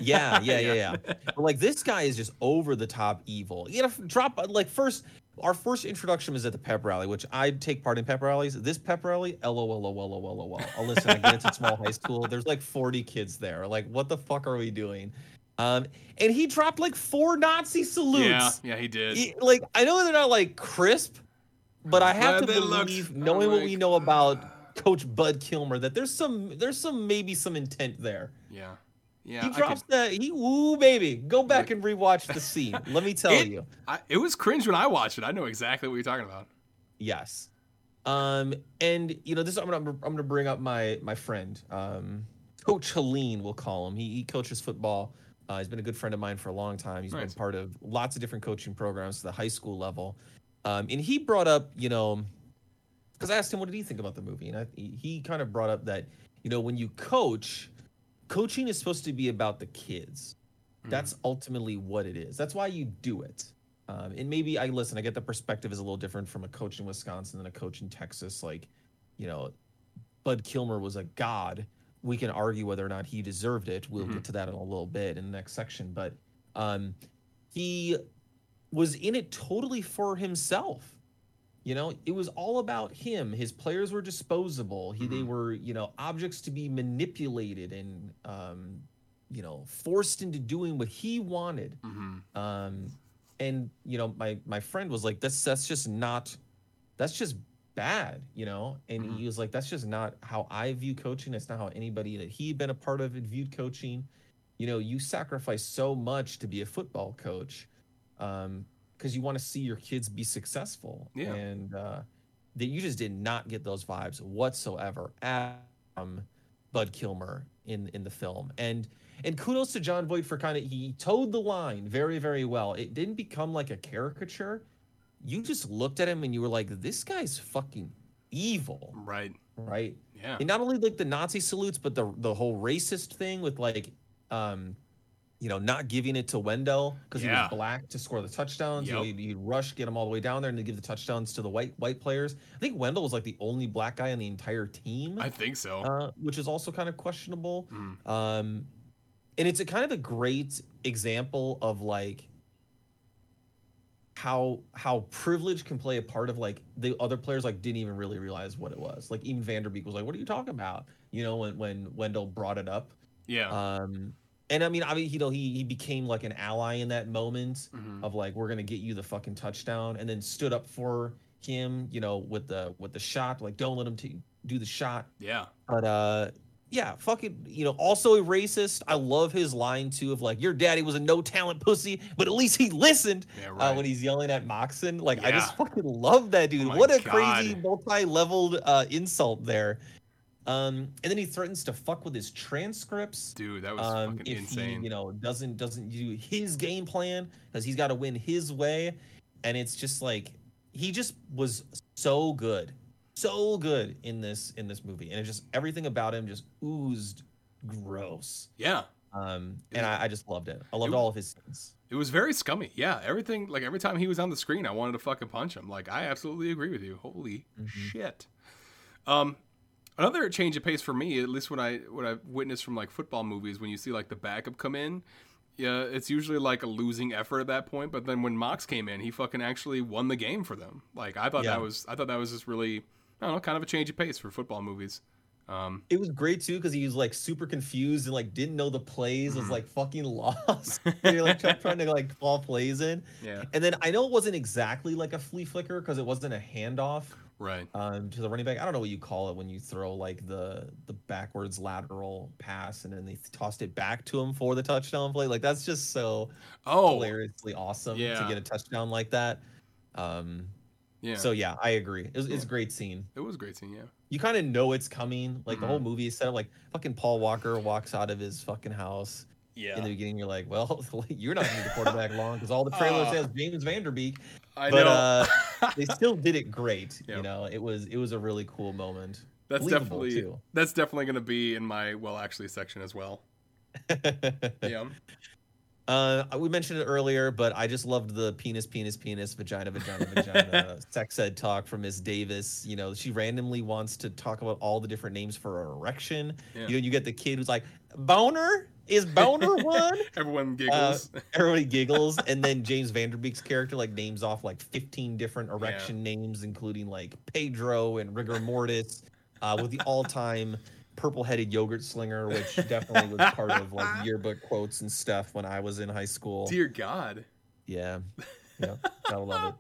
yeah, [LAUGHS] yeah, yeah, Yeah. yeah. But like this guy is just over the top evil. You know, drop like first. Our first introduction was at the pep rally, which I take part in pep rallies. This pep rally, lol, lol, lol, lol. Oh, listen, I get it's [LAUGHS] small high school. There's like 40 kids there. Like, what the fuck are we doing? Um, and he dropped like four Nazi salutes. Yeah, yeah, he did. He- like I know they're not like crisp, but I have But to believe, I'm knowing what we know about Coach Bud Kilmer, that there's some there's some maybe some intent there. yeah, yeah. he drops that he ooh baby. Go back and rewatch the scene. Let me [LAUGHS] tell It- you. I, it was cringe when I watched it. I know exactly what you're talking about. Yes. Um, and you know, this I'm gonna I'm gonna bring up my my friend, um, Coach Helene, we'll call him. He, he coaches football. Uh, he's been a good friend of mine for a long time. He's Nice. been part of lots of different coaching programs to the high school level. Um, and he brought up, you know, because I asked him what did he think about the movie, and I, he, he kind of brought up that you know when you coach, coaching is supposed to be about the kids. That's ultimately what it is. That's why you do it. Um, and maybe I listen. I get the perspective is a little different from a coach in Wisconsin than a coach in Texas. Like, you know, Bud Kilmer was a god. We can argue whether or not he deserved it. We'll Mhm. get to that in a little bit in the next section. But um, he was in it totally for himself. You know, it was all about him. His players were disposable. He, They Mhm. were, you know, objects to be manipulated and, um, you know, forced into doing what he wanted. hmm Um, and you know, my my friend was like, "That's that's just not, that's just bad," you know. And Mhm. he was like, "That's just not how I view coaching. It's not how anybody that he'd been a part of viewed coaching. You know, you sacrifice so much to be a football coach, um, because you want to see your kids be successful. Yeah. And uh, that you just did not get those vibes whatsoever at um, Bud Kilmer in in the film. And and kudos to Jon Voight for kind of he towed the line very very well. It didn't become like a caricature. You just looked at him and you were like, this guy's fucking evil, Right. right? Yeah. And not only like the Nazi salutes, but the the whole racist thing with like, um, you know, not giving it to Wendell because he was black to score the touchdowns. You know, Yep. he'd, he'd rush, get him all the way down there, and then give the touchdowns to the white white players. I think Wendell was like the only black guy on the entire team, I think so. uh, which is also kind of questionable. Mm. Um, and it's a kind of a great example of like how how privilege can play a part of like the other players like didn't even really realize what it was. Like even Van Der Beek was like, "What are you talking about?" You know, when when Wendell brought it up. Yeah. Um, and I mean, I mean, you know, he he became like an ally in that moment Mhm. of like, we're gonna get you the fucking touchdown, and then stood up for him, you know, with the with the shot, like, don't let him t- do the shot. Yeah. But uh, yeah, fucking, you know, also a racist. I love his line too of like, your daddy was a no talent pussy, but at least he listened Yeah. uh, when he's yelling at Moxon. Like, I just fucking love that dude. Oh what a God. crazy multi-leveled uh, insult there. Um, and then he threatens to fuck with his transcripts Dude, that was um, fucking if insane. he you know doesn't doesn't do his game plan because he's got to win his way and it's just like he just was so good so good in this in this movie and it just everything about him just oozed gross yeah. um and was- I, I just loved it i loved it- all of his scenes It was very scummy. Yeah, everything like every time he was on the screen, I wanted to fucking punch him. Like I absolutely agree with you. Holy Mhm. shit. Um, another change of pace for me, at least when I what I've witnessed from like football movies, when you see like the backup come in, yeah, it's usually like a losing effort at that point. But then when Mox came in, he fucking actually won the game for them. Like I thought Yeah. that was I thought that was just really I don't know, kind of a change of pace for football movies. Um, it was great too because he was like super confused and like didn't know the plays was Mhm. like fucking [LAUGHS] lost You're like try- trying to like call plays in [LAUGHS] yeah, and then i know it wasn't exactly like a flea flicker because it wasn't a handoff right. um, to the running back. I don't know what you call it when you throw like the the backwards lateral pass and then they tossed it back to him for the touchdown play. Like that's just so Oh, hilariously awesome to get a touchdown like that. Um, yeah. So yeah, I agree. It was, it's a great scene. it was a great scene. Yeah. You kind of know it's coming. Like the whole Mhm. movie is set up like fucking Paul Walker walks out of his fucking house Yeah. in the beginning. You're like, well, [LAUGHS] you're not gonna be the quarterback long because all the [LAUGHS] trailer Uh, says James Van Der Beek. I but, know. uh, [LAUGHS] They still did it great. Yeah. You know, it was it was a really cool moment. That's Believable, definitely too. that's definitely going to be in my well actually section as well. [LAUGHS] Yeah. Uh, we mentioned it earlier, but I just loved the penis, penis, penis, vagina, vagina, vagina [LAUGHS] sex ed talk from Miss Davis. You know, she randomly wants to talk about all the different names for an erection. Yeah. You know, you get the kid who's like, boner? Is boner one? [LAUGHS] Everyone giggles. Everybody [LAUGHS] giggles. And then James Van Der Beek's character like names off like 15 different erection names, including like Pedro and Rigor Mortis, uh, with the all time purple headed yogurt slinger, which definitely was part of like [LAUGHS] yearbook quotes and stuff when I was in high school. Dear God. Yeah. Yeah. Gotta love it.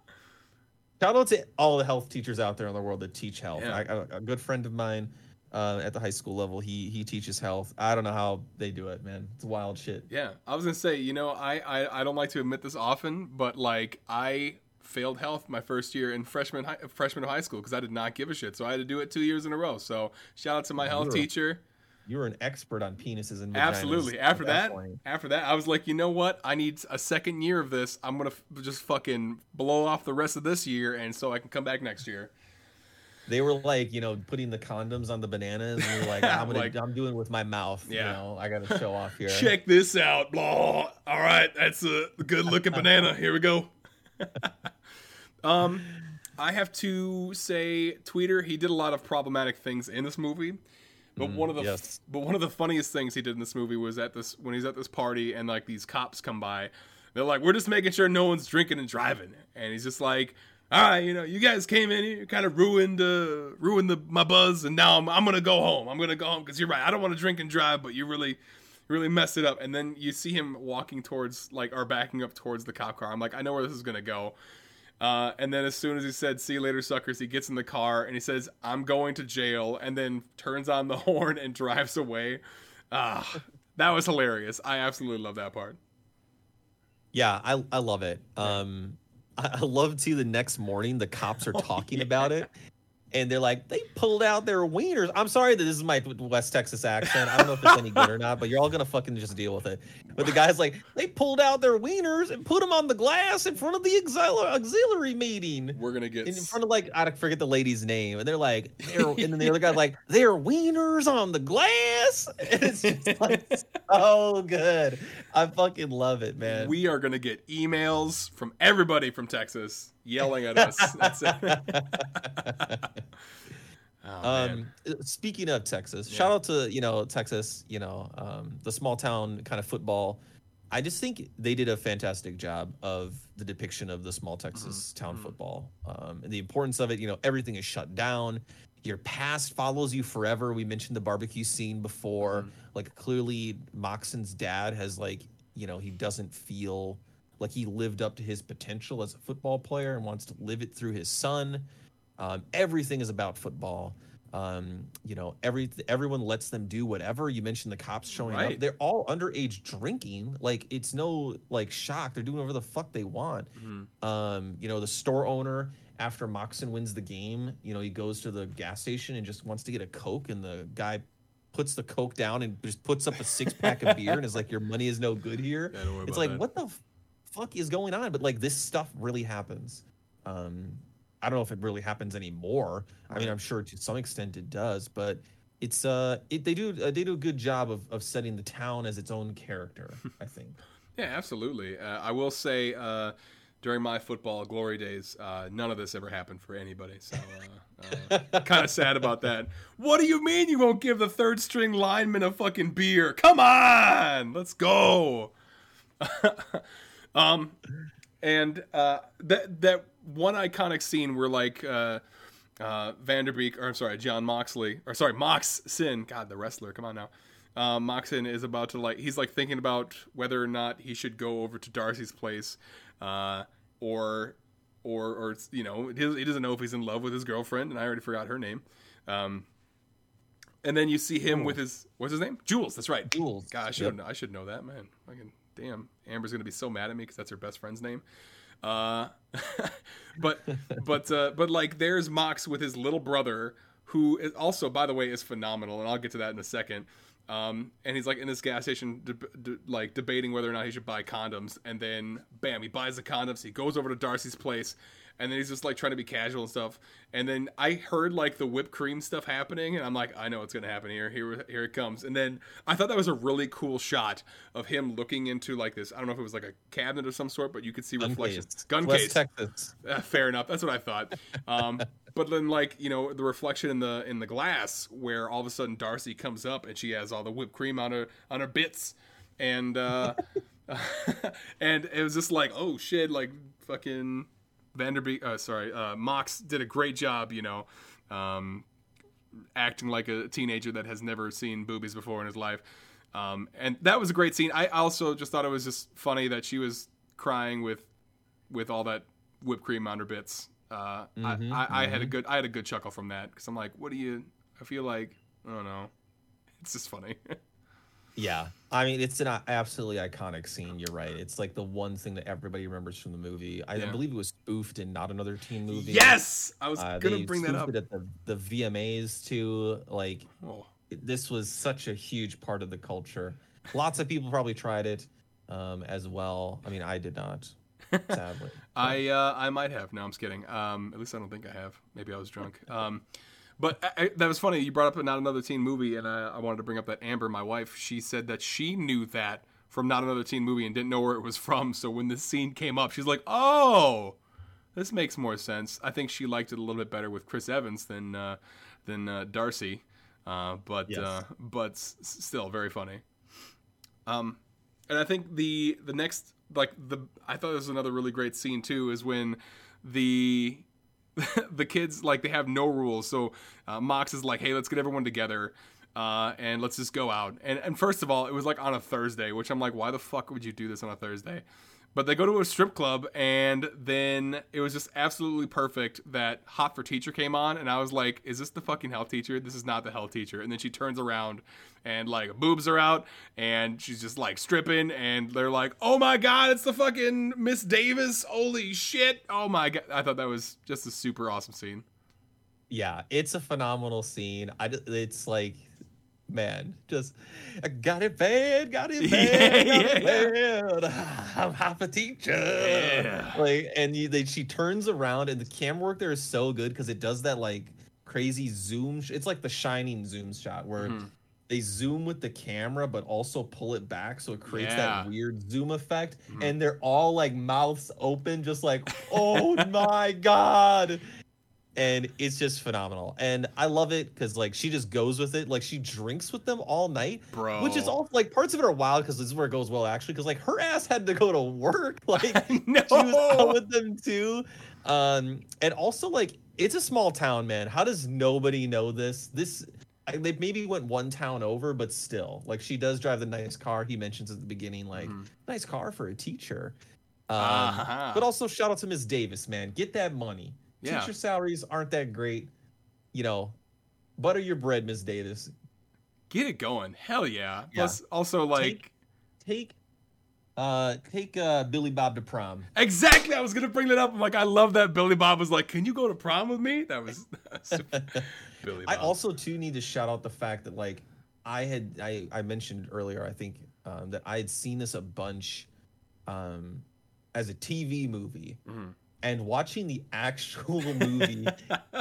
Shout out to all the health teachers out there in the world that teach health. Yeah. I, I- a good friend of mine uh, at the high school level, he he teaches health. I don't know how they do it, man. It's wild shit. Yeah, I was gonna say, you know, I, I I don't like to admit this often, but like I failed health my first year in freshman high, freshman of high school because I did not give a shit, so I had to do it two years in a row. So shout out to my health You're teacher. You were an expert on penises and Absolutely. After that, point. after that, I was like, you know what? I need a second year of this. I'm gonna f- just fucking blow off the rest of this year, and so I can come back next year. They were like, you know, putting the condoms on the bananas, and you're like, [LAUGHS] I'm gonna, Like- I'm doing it with my mouth. Yeah. You know, I got to show off [LAUGHS] here. Check this out. Blah. All right, that's a good looking [LAUGHS] banana. Here we go. um, I have to say, Tweeder, he did a lot of problematic things in this movie. But Mm, one of the yes. but one of the funniest things he did in this movie was at this when he's at this party and like these cops come by. They're like, "We're just making sure no one's drinking and driving," and he's just like, "All right, you know, you guys came in here, kind of ruined uh, ruined the, my buzz, and now I'm I'm gonna go home. I'm gonna go home because you're right. I don't want to drink and drive, but you really." Really messed it up, and then you see him walking towards, like, or backing up towards the cop car. I'm like, I know where this is gonna go. Uh, and then as soon as he said "See you later, suckers," he gets in the car and he says, "I'm going to jail," and then turns on the [LAUGHS] horn and drives away. Ah, that was hilarious. I absolutely love that part. Yeah, I I love it. Um, I, love to the next morning the cops are Oh, talking yeah. about it, [LAUGHS] and they're like, they pulled out their wieners. I'm sorry that this is my West Texas accent. I don't know if it's any good or not, but you're all gonna fucking just deal with it. But the guy's like, they pulled out their wieners and put them on the glass in front of the auxil- auxiliary meeting. We're gonna get In front of like I forget the lady's name, and they're like, they're, and then the other guy's [LAUGHS] like, they're wieners on the glass. [LAUGHS] And it's just like so good. I fucking love it, man. we are gonna get emails from everybody from Texas yelling at us. [LAUGHS] That's it. [LAUGHS] oh. Um, speaking of Texas, Yeah. shout out to you know Texas, you know um, the small town kind of football. I just think they did a fantastic job of the depiction of the small Texas town mhm. football um, and the importance of it. You know, everything is shut down. Your past follows you forever. We mentioned the barbecue scene before. Mhm. Like clearly, Moxon's dad has like you know he doesn't feel like he lived up to his potential as a football player and wants to live it through his son. Um, everything is about football. Um, you know, every everyone lets them do whatever. You mentioned the cops showing Right. up. They're all underage drinking. Like it's no like shock. They're doing whatever the fuck they want. Mhm. Um, you know, the store owner after Moxon wins the game, you know, he goes to the gas station and just wants to get a Coke, and the guy puts the Coke down and just puts up a six pack of beer and is like, "Your money is no good here." [LAUGHS] Yeah, it's like that. what the fuck is going on but like this stuff really happens um i don't know if it really happens anymore i mean i'm sure to some extent it does but it's uh it, they do uh, they do a good job of, of setting the town as its own character [LAUGHS] i think Yeah, absolutely. Uh, I will say, uh, during my football glory days, uh, none of this ever happened for anybody. So, uh, uh, [LAUGHS] kind of sad about that. What do you mean you won't give the third string lineman a fucking beer? Come on, let's go. [LAUGHS] um, and uh, that that one iconic scene where like. Uh, uh, Van Der Beek, or I'm sorry, Jon Moxley, or sorry, Moxon. God, the wrestler. Come on now. Uh, Moxon is about to like he's like thinking about whether or not he should go over to Darcy's place, uh, or or or you know he doesn't- know if he's in love with his girlfriend, and I already forgot her name. Um, and then you see him with his what's his name? Jules. That's right. Jules. God, I should Yep. I should know that man. Fucking damn, Amber's gonna be so mad at me because that's her best friend's name. Uh, [LAUGHS] but but uh, but like there's Mox with his little brother who is also by the way is phenomenal, and I'll get to that in a second. Um, and he's like in this gas station, deb- de- like debating whether or not he should buy condoms, and then bam, he buys the condoms. He goes over to Darcy's place, and then he's just like trying to be casual and stuff. And then I heard like the whipped cream stuff happening, and I'm like, I know what's gonna happen here. Here, here it comes. And then I thought that was a really cool shot of him looking into like this. I don't know if it was like a cabinet of some sort, but you could see Gun reflections. case. Gun West case. texas Uh, fair enough. That's what I thought. Um, [LAUGHS] but then, like you know, the reflection in the in the glass, where all of a sudden Darcy comes up and she has all the whipped cream on her on her bits, and uh, [LAUGHS] and it was just like, oh shit, like fucking Van Der Beek. Uh, sorry, uh, Mox did a great job. You know. Um, acting like a teenager that has never seen boobies before in his life. Um, and that was a great scene. I also just thought it was just funny that she was crying with with all that whipped cream on her bits. Uh, Mhm, I, I, I had a good I had a good chuckle from that because I'm like, what do you? I feel like I don't know. It's just funny. [LAUGHS] yeah i mean it's an absolutely iconic scene you're right it's like the one thing that everybody remembers from the movie i Yeah. believe it was spoofed in not another teen movie yes, I was uh, gonna bring that up. at the, the vmas too like Oh, this was such a huge part of the culture. Lots of people probably tried it um, as well. I mean, I did not, sadly. [LAUGHS] I uh, I might have. No, I'm just kidding. Um, at least I don't think I have. Maybe I was drunk. Um, but I, I, that was funny. You brought up not another teen movie, and I, I wanted to bring up that Amber, my wife. She said that she knew that from not another teen movie and didn't know where it was [LAUGHS] from. So when this scene came up, she's like, "Oh, this makes more sense." I think she liked it a little bit better with Chris Evans than uh, than uh, Darcy. Uh, but Yes. uh, but s- still very funny. Um, and I think the the next like the I thought this was another really great scene too is when the [LAUGHS] the kids like they have no rules. So uh, Mox is like, hey, let's get everyone together. Uh, and let's just go out. And and first of all, it was like on a Thursday, which I'm like, why the fuck would you do this on a Thursday? But they go to a strip club, and then it was just absolutely perfect that Hot for Teacher came on, and I was like, "Is this the fucking health teacher? This is not the health teacher." And then she turns around, and like boobs are out, and she's just like stripping, and they're like, "Oh my god, it's the fucking Miss Davis! Holy shit! Oh my god!" I thought that was just a super awesome scene. yeah, it's a phenomenal scene. I it's like, man, just I got it bad, got it bad, [LAUGHS] Yeah, got yeah, it bad. [LAUGHS] I'm half a teacher. Yeah. Like, and you, they, she turns around, and the camera work there is so good because it does that like crazy zoom. sh- It's like the Shining zoom shot where Mhm. they zoom with the camera, but also pull it back, so it creates Yeah. that weird zoom effect. Mhm. And they're all like mouths open, just like, oh my god. And it's just phenomenal. And I love it because like she just goes with it. Like she drinks with them all night. bro. Which is all like parts of it are wild because this is where it goes well actually. Because like her ass had to go to work. [LAUGHS] Like no. she was out with them too. Um, and also like it's a small town, man. How does nobody know this? This I, they maybe went one town over, but still, like she does drive the nice car. He mentions at the beginning, like Mhm. nice car for a teacher. Um, Ah. But also shout out to Miss Davis, man. Get that money. Yeah. Teacher salaries aren't that great. You know, butter your bread, Miss Davis. Get it going. Hell yeah. Yeah. Plus, also like Take- Take uh take uh Billy Bob to prom. exactly. I was gonna bring that up. I'm like, I love that Billy Bob was like, "Can you go to prom with me?" That was [LAUGHS] [LAUGHS] Billy Bob. I also too need to shout out the fact that like I had I I mentioned earlier I think um, that I had seen this a bunch um as a TV movie Mhm. And watching the actual [LAUGHS] movie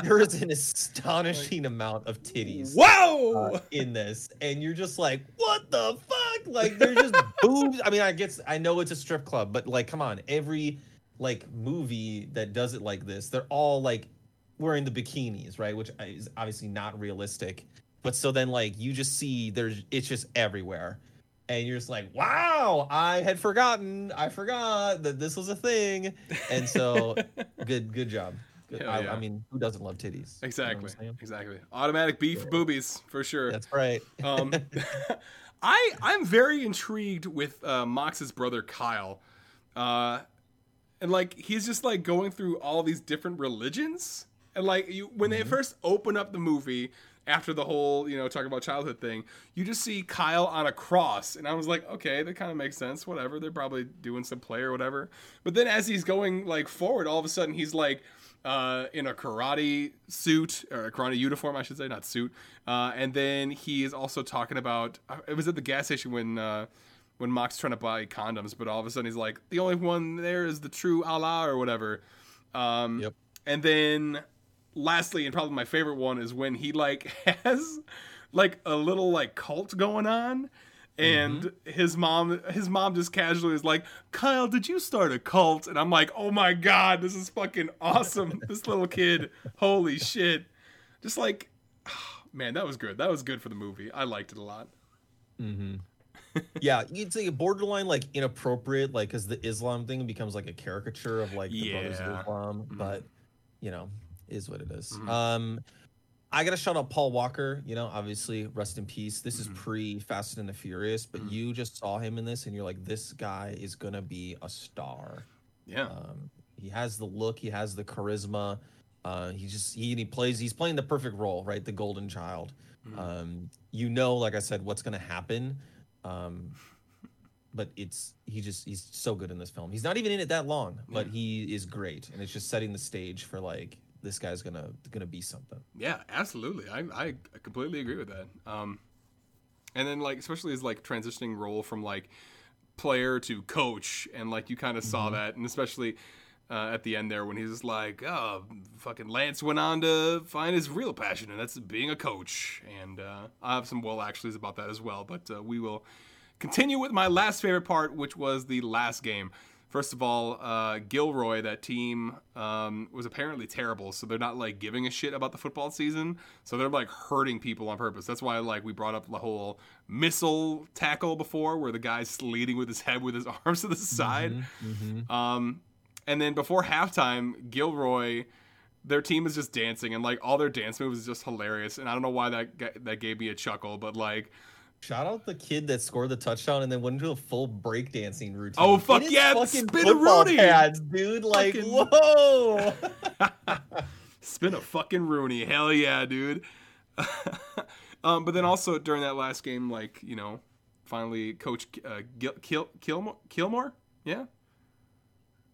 there is an astonishing amount of titties Whoa! uh, in this and you're just like what the fuck? Like they're just [LAUGHS] boobs. I mean I guess I know it's a strip club but like come on every like movie that does it like this they're all like wearing the bikinis right? Which is obviously not realistic but so then like you just see there's it's just everywhere and you're just like wow I had forgotten I forgot that this was a thing and so [LAUGHS] good good job good. I, yeah. I mean who doesn't love titties You know exactly. Exactly. Automatic beef for boobies for sure. that's right Um, [LAUGHS] [LAUGHS] I I'm very intrigued with uh, Mox's brother Kyle, uh, and like he's just like going through all these different religions, and like you when they first open up the movie after the whole you know talking about childhood thing, you just see Kyle on a cross, and I was like, okay, that kind of makes sense. Whatever, they're probably doing some play or whatever. But then as he's going like forward, all of a sudden he's like uh, in a karate suit or a karate uniform, I should say, not suit. Uh, and then he is also talking about uh, it was at the gas station when uh, when Mox's trying to buy condoms, but all of a sudden he's like, the only one there is the true Allah or whatever. Um, Yep. And then lastly, and probably my favorite one is when he like [LAUGHS] has like a little like cult going on. And his mom, his mom just casually is like, "Kyle, did you start a cult?" And I'm like, "Oh my god, this is fucking awesome! [LAUGHS] this little kid, holy shit!" Just like, [SIGHS] man, that was good. That was good for the movie. I liked it a lot. Mm-hmm. [LAUGHS] yeah, you'd say borderline like inappropriate, like because the Islam thing becomes like a caricature of like the Brothers of Yeah. Islam, Mhm. but you know, is what it is. Mhm. Um, I gotta shout out Paul Walker. You know, obviously, rest in peace. This Mhm. is pre Fast and the Furious, but Mhm. you just saw him in this, and you're like, this guy is gonna be a star. Yeah, Um, he has the look, he has the charisma. Uh, he just he, he plays he's playing the perfect role, right? The golden child. Mhm. Um, you know, like I said, what's gonna happen. Um, but it's he just he's so good in this film. He's not even in it that long, but Yeah. he is great, and it's just setting the stage for like this guy's gonna gonna be something. yeah, absolutely. I I completely agree with that. Um, and then like especially his like transitioning role from like player to coach, and like you kind of saw Mhm. that, and especially. Uh, at the end there, when he's just like, "Oh, fucking Lance went on to find his real passion, and that's being a coach." And uh, I have some well actuallys about that as well, but uh, we will continue with my last favorite part, which was the last game. First of all, uh, Gilroy, that team, um, was apparently terrible, so they're not like giving a shit about the football season. So they're like hurting people on purpose. That's why like we brought up the whole missile tackle before, where the guy's leading with his head with his [LAUGHS] arms to the side. Mhm. Um, and then before halftime, Gilroy, their team is just dancing, and like all their dance moves is just hilarious. And I don't know why that that gave me a chuckle, but like, Shout out the kid that scored the touchdown and then went into a full breakdancing routine. Oh, fuck yeah, fucking spin football Rooney. pads, dude! Like, Fucking- whoa! [LAUGHS] spin a fucking Rooney, hell yeah, dude. [LAUGHS] um, but then also during that last game, like you know, finally, Coach uh, Gil- Kil- Kilmore, Kilmore, yeah,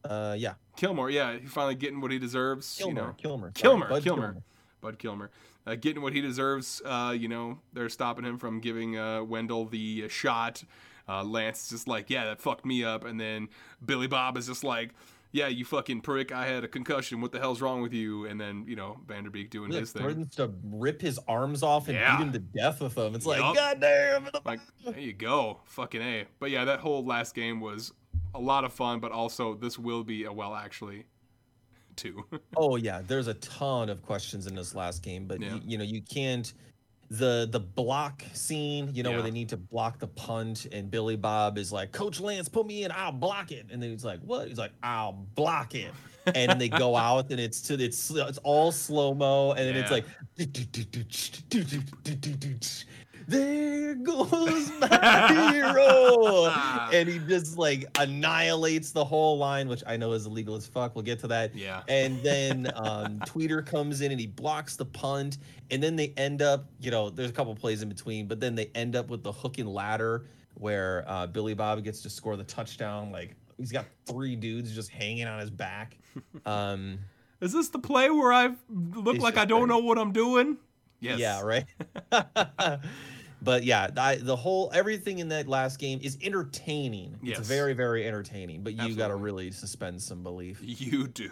uh, yeah, Kilmore, yeah, he finally getting what he deserves. Kilmer, you know, Kilmer, sorry, Kilmer, Bud Kilmer. Bud Kilmer, uh, getting what he deserves. Uh, you know, they're stopping him from giving uh, Wendell the shot. Uh, Lance is just like, yeah, that fucked me up. And then Billy Bob is just like, yeah, you fucking prick, I had a concussion. What the hell's wrong with you? And then, you know, Van Der Beek doing Like, his thing. to rip his arms off and Yeah. beat him to death with them. It's like, Yup. God damn. Like, there you go. Fucking A. But yeah, that whole last game was a lot of fun, but also this will be a well actually too. [LAUGHS] Oh yeah, there's a ton of questions in this last game, but Yeah. you, you know you can't. The the block scene, you know, Yeah. where they need to block the punt, and Billy Bob is like, "Coach Lance, put me in, I'll block it," and then he's like, "What?" He's like, "I'll block it," and they go [LAUGHS] out, and it's to it's it's all slow mo, and then it's like, [LAUGHS] there goes my hero, [LAUGHS] and he just like annihilates the whole line, which I know is illegal as fuck. We'll get to that. yeah. And then um, Tweeder comes in and he blocks the punt. And then they end up, you know, there's a couple plays in between, but then they end up with the hook and ladder where uh, Billy Bob gets to score the touchdown. Like he's got three dudes just hanging on his back. [LAUGHS] Um, Is this the play where I look like I don't great. know what I'm doing? Yes. Yeah, right. [LAUGHS] but yeah, I, the whole everything in that last game is entertaining. Yes. It's very, very entertaining. But you got to really suspend some belief. You do.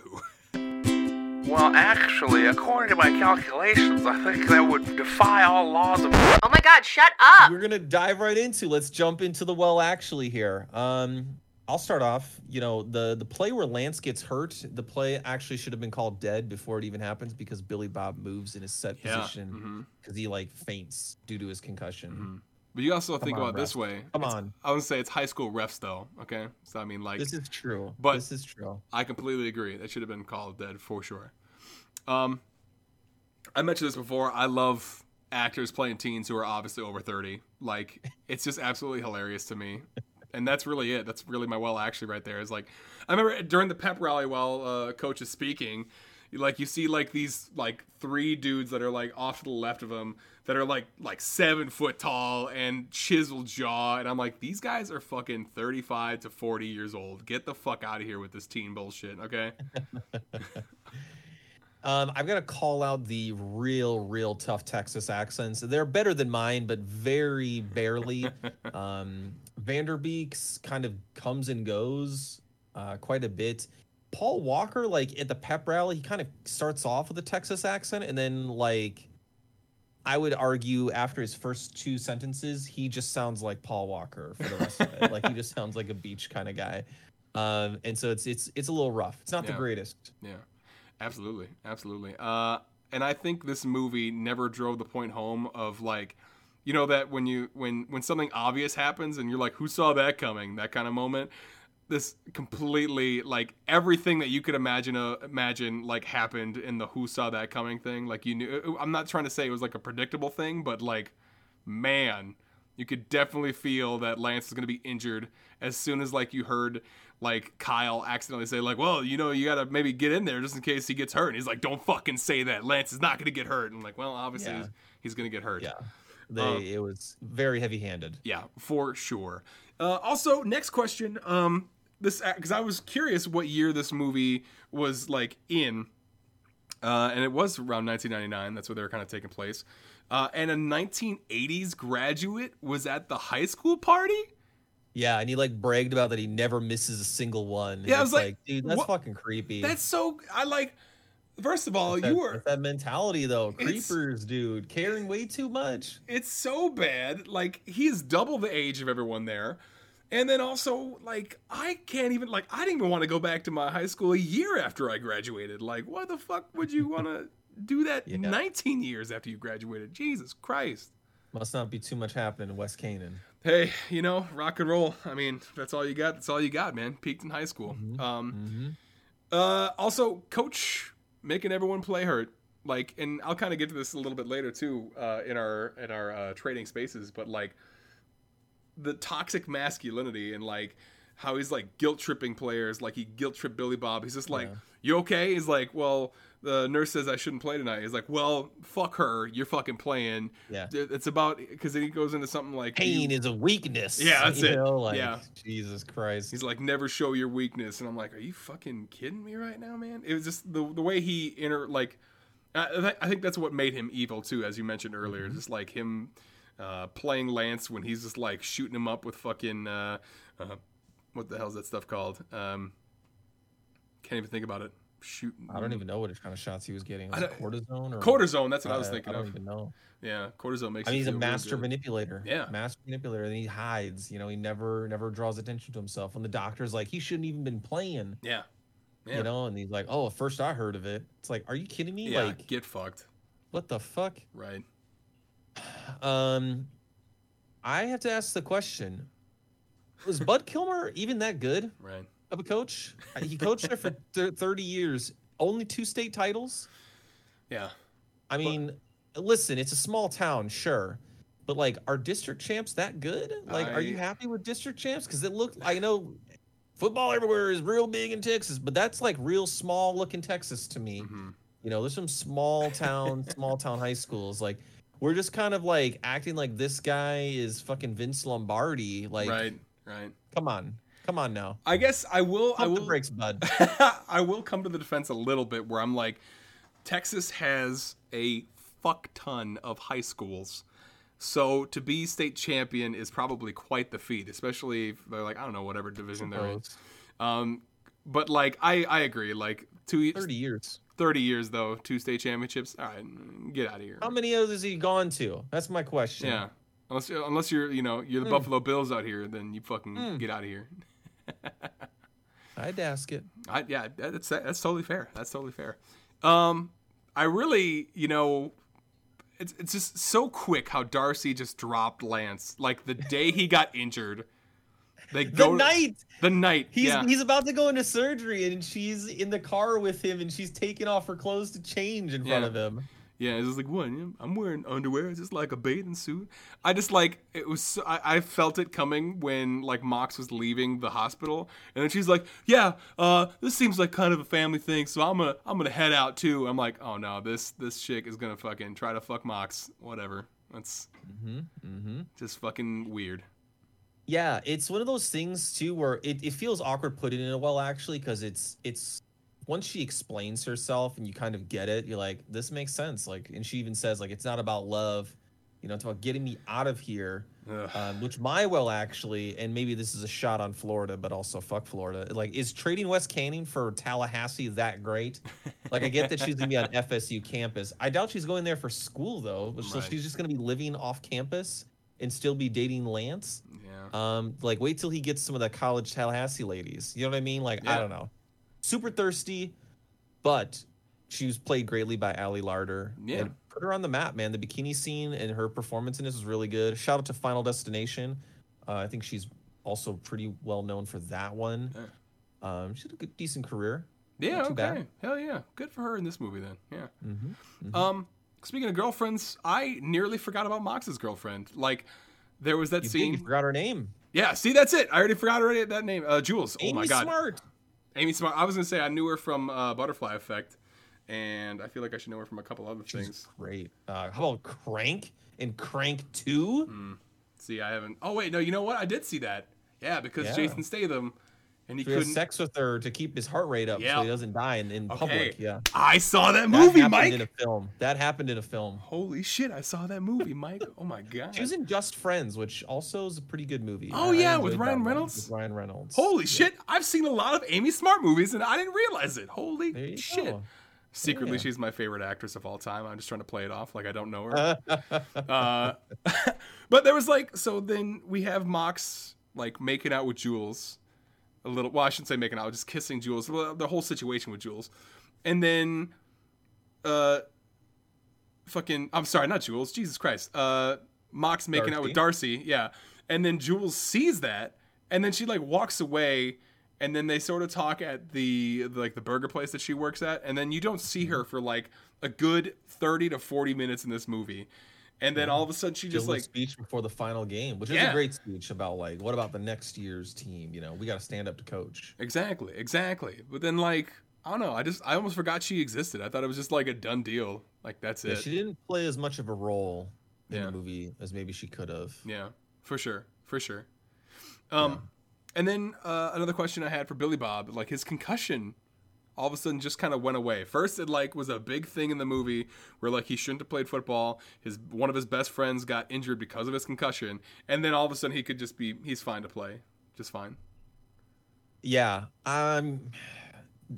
[LAUGHS] Well, actually, according to my calculations, I think that would defy all laws of. Oh my god, shut up! we're gonna dive right into let's jump into the well actually here um i'll start off you know the the play where lance gets hurt the play actually should have been called dead before it even happens because billy bob moves in his set Yeah. position because he like faints due to his concussion mhm. But you also think on, about it this way. Come It's- on. I would say it's high school refs though. Okay. So I mean, like, this is true But- this is true I completely agree. That should have been called dead for sure. Um, I mentioned this before. I love actors playing teens who are obviously over 30. Like, it's just absolutely hilarious to me. And that's really it. That's really my well actually right there. Is like, I remember during the pep rally while uh, coach is speaking, like you see like these like three dudes that are like off to the left of him that are like like seven foot tall and chiseled jaw, and I'm like, these guys are fucking 35 to 40 years old. Get the fuck out of here with this teen bullshit, okay? [LAUGHS] um i've got to call out the real real tough texas accents they're better than mine but very barely [LAUGHS] um van der beeks kind of comes and goes uh quite a bit. Paul walker like at the pep rally he kind of starts off with a texas accent and then like i would argue after his first two sentences he just sounds like paul walker for the rest of it. Like he just sounds like a beach kind of guy. Um and so it's it's it's a little rough. It's not the greatest. Yeah, absolutely, absolutely. Uh, and I think this movie never drove the point home of like, you know, that when you when when something obvious happens and you're like, who saw that coming? That kind of moment. This completely like everything that you could imagine uh, imagine like happened in the who saw that coming thing. Like you knew. I'm not trying to say it was like a predictable thing, but like, man, you could definitely feel that Lance is going to be injured as soon as like you heard like Kyle accidentally say like, "Well, you know, you got to maybe get in there just in case he gets hurt." And he's like, "Don't fucking say that. Lance is not going to get hurt." And I'm like, "Well, obviously Yeah. he's, he's going to get hurt." yeah they Um, it was very heavy handed Yeah, for sure. Uh, also, next question. Um, this because I was curious what year this movie was like in, uh, and it was around 1999. That's where they were kind of taking place. Uh, and a 1980s graduate was at the high school party. Yeah, and he like bragged about that he never misses a single one. Yeah, I It's was like, dude, that's what- fucking creepy. That's so. I like. First of all, that, you were. that mentality though. Creepers, dude, caring way too much. it's so bad. Like he is double the age of everyone there. And then also, like, I can't even like I didn't even want to go back to my high school a year after I graduated. Like, why the fuck would you want to do that [LAUGHS] Yeah. 19 years after you graduated? Jesus Christ. Must not be too much happening in West Canaan. Hey, you know, rock and roll. I mean, that's all you got. That's all you got, man. Peaked in high school. Mhm. Um, Mm-hmm. Uh, also, coach making everyone play hurt. Like, and I'll kind of get to this a little bit later too, uh, in our in our uh, trading spaces. But like, the toxic masculinity and like how he's like guilt tripping players. Like he guilt tripped Billy Bob. He's just like, Yeah. "You okay?" He's like, "Well, the nurse says I shouldn't play tonight." He's like, "Well, fuck her. You're fucking playing." Yeah. It's about because then he goes into something like Pain is a weakness. Yeah, that's you it. Know? Like, Yeah. Jesus Christ. He's like, never show your weakness, and I'm like, are you fucking kidding me right now, man? It was just the the way he inter like I, I I think that's what made him evil too, as you mentioned earlier. Mm-hmm. Just like him uh, playing Lance when he's just like shooting him up with fucking uh, uh, what the hell's that stuff called? Um, can't even think about it. Shooting. I don't even know what kind of shots he was getting. Was it cortisone or Cortisone. That's what I was Uh, thinking I don't of. even know. Yeah, cortisone makes. I mean, he's a master good. manipulator. Yeah. master manipulator, and he hides. You know, he never never draws attention to himself. When the doctor's like, he shouldn't even been playing. Yeah. Yeah. You know, and he's like, oh, first I heard of it. It's like, are you kidding me? Yeah. Like, get fucked. what the fuck? Right. [SIGHS] Um, I have to ask the question: Was Bud Kilmer even that good Right. Of a coach? He coached there for [LAUGHS] th- thirty years, only two state titles. Yeah. I mean, listen, it's a small town, sure, but like, are district champs that good? Like, are you happy with district champs? Because it looked, I know, football everywhere is real big in Texas, but that's like real small looking Texas to me. hmm You know, there's some small town, [LAUGHS] small town high schools. Like, we're just kind of like acting like this guy is fucking Vince Lombardi. Like, right. Right. come on, come on now. I guess I will. I Pump the will. brakes, bud. [LAUGHS] I will come to the defense a little bit where I'm like, Texas has a fuck ton of high schools. So to be state champion is probably quite the feat, especially if they're like, I don't know, whatever division they're in. Um, but like, I, I agree. Like, two, 30 years. 30 years though, two state championships. All right, get out of here. How many of those has he gone to? That's my question. Yeah. Unless, unless you're, you know, you're the Hmm. Buffalo Bills out here, then you fucking Hmm. get out of here. [LAUGHS] I'd ask it. I, yeah, that's that's totally fair. That's totally fair. Um, I really, you know, it's it's just so quick how Darcy just dropped Lance. Like the day he got [LAUGHS] injured, they The go night the night. he's yeah, he's about to go into surgery and she's in the car with him and she's taking off her clothes to change in front Yeah. of him. Yeah. It's just like what? I'm wearing underwear. It's just like a bathing suit. I just like it was. so- I, I felt it coming when like Mox was leaving the hospital, and then she's like, "Yeah, uh, this seems like kind of a family thing, so I'm gonna I'm gonna head out too." I'm like, "Oh no, this this chick is gonna fucking try to fuck Mox. Whatever. That's Mm-hmm. Mm-hmm. just fucking weird." Yeah, it's one of those things too where it, it feels awkward putting it in a well actually because it's it's once she explains herself and you kind of get it, you're like, this makes sense. Like, and she even says like it's not about love, you know, it's about getting me out of here. Um, which my well actually, and maybe this is a shot on Florida, but also fuck Florida. Like, is trading West Canaan for Tallahassee that great? Like, I get that she's gonna be on [LAUGHS] FSU campus. I doubt she's going there for school though. So Right. she's just gonna be living off campus and still be dating Lance. yeah. Um, like wait till he gets some of the college Tallahassee ladies. You know what I mean? Like I don't know. Super thirsty, but she was played greatly by Ali Larter. Yeah. And put her on the map, man. The bikini scene and her performance in this was really good. Shout out to Final Destination. Uh, I think she's also pretty well known for that one. Um, she had a good, decent career. Yeah. Okay. bad. Hell yeah. Good for her in this movie then. Yeah. Mm-hmm. Um, speaking of girlfriends, I nearly forgot about Mox's girlfriend. Like, there was that You, scene. forgot her name. Yeah, see, that's it. I already forgot already that name. Uh, Jules. Oh my god, Smart. Amy Smart. I was gonna say I knew her from uh, Butterfly Effect, and I feel like I should know her from a couple other She's things. great. Uh, how about Crank and Crank Two? Hmm. See, I haven't. Oh wait, no. You know what? I did see that. Yeah, because Yeah. Jason Statham, and he He couldn't. sex with her to keep his heart rate up Yeah. so he doesn't die in, in Okay. public. Yeah. I saw that That movie, happened Mike. in a film. That happened in a film. Holy shit! I saw that movie, Mike. Oh my god. She was in Just Friends, which also is a pretty good movie. Oh, yeah, with Ryan Reynolds? With Ryan Reynolds. Holy Yeah. shit! I've seen a lot of Amy Smart movies, and I didn't realize it. Holy shit! go. Secretly, Yeah. she's my favorite actress of all time. I'm just trying to play it off like I don't know her. [LAUGHS] uh, [LAUGHS] but there was like, so then we have Mox like making out with Jules a little. Well, I shouldn't say making out, just kissing Jules. The whole situation with Jules, and then, uh, fucking, I'm sorry, not Jules. Jesus Christ. Uh, Mox making out with Darcy, yeah, and then Jules sees that, and then she like walks away. And then they sort of talk at the like the burger place that she works at, and then you don't see her for like a good thirty to forty minutes in this movie, and then all of a sudden she Just like speech before the final game, which is Yeah. a great speech about like what about the next year's team? You know, we got to stand up to coach. exactly, exactly. But then like I don't know, I just I almost forgot she existed. I thought it was just like a done deal. Like that's Yeah, it. she didn't play as much of a role in Yeah. the movie as maybe she could have. Yeah, for sure, for sure. Um, and then uh, another question I had for Billy Bob, like his concussion, all of a sudden just kind of went away. First, it like was a big thing in the movie where like he shouldn't have played football. His one of his best friends got injured because of his concussion, and then all of a sudden he could just be he's fine to play, just fine. Yeah. Um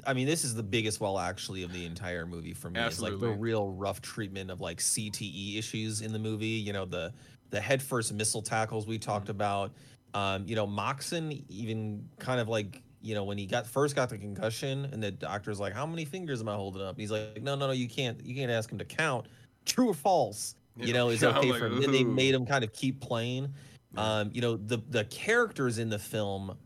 I mean, this is the biggest well actually of the entire movie for me. It's like the real rough treatment of like CTE issues in the movie. You know, the the headfirst missile tackles we talked Mm-hmm. about. Um, you know, Moxon even kind of like, you know, when he got first got the concussion and the doctor's like, How many fingers am I holding up? He's like, No, no, no, you can't you can't ask him to count. True or false? Yeah. You know, is [LAUGHS] Yeah, okay like, for him. Then they made him kind of keep playing. Um, you know, the the characters in the film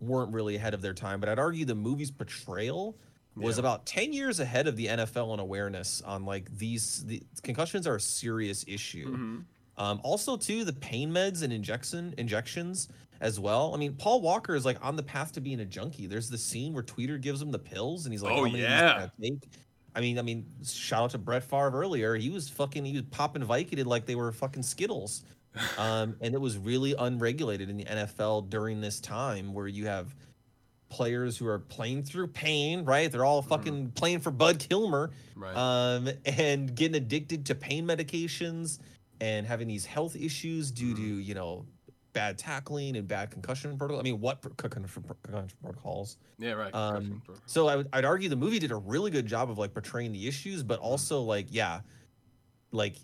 weren't really ahead of their time, but I'd argue the movie's portrayal was Yeah. about 10 years ahead of the NFL in awareness on like these the concussions are a serious issue. Mhm. Um, also too the pain meds and injection injections as well. I mean, Paul Walker is like on the path to being a junkie. There's the scene where Tweeder gives him the pills and he's like, Oh, "How many yeah. I take?" I mean, I mean, shout out to Brett Favre earlier. He was fucking, he was popping Vicodin like they were fucking Skittles, [LAUGHS] um, and it was really unregulated in the NFL during this time where you have players who are playing through pain, right? They're all fucking playing for Bud Kilmer, Right. um, and getting addicted to pain medications and having these health issues due to you know bad tackling and bad concussion protocol. I mean, what concussion pro- concussion protocols? yeah. Right. Um, so I would, I'd argue the movie did a really good job of like portraying the issues, but also like yeah, like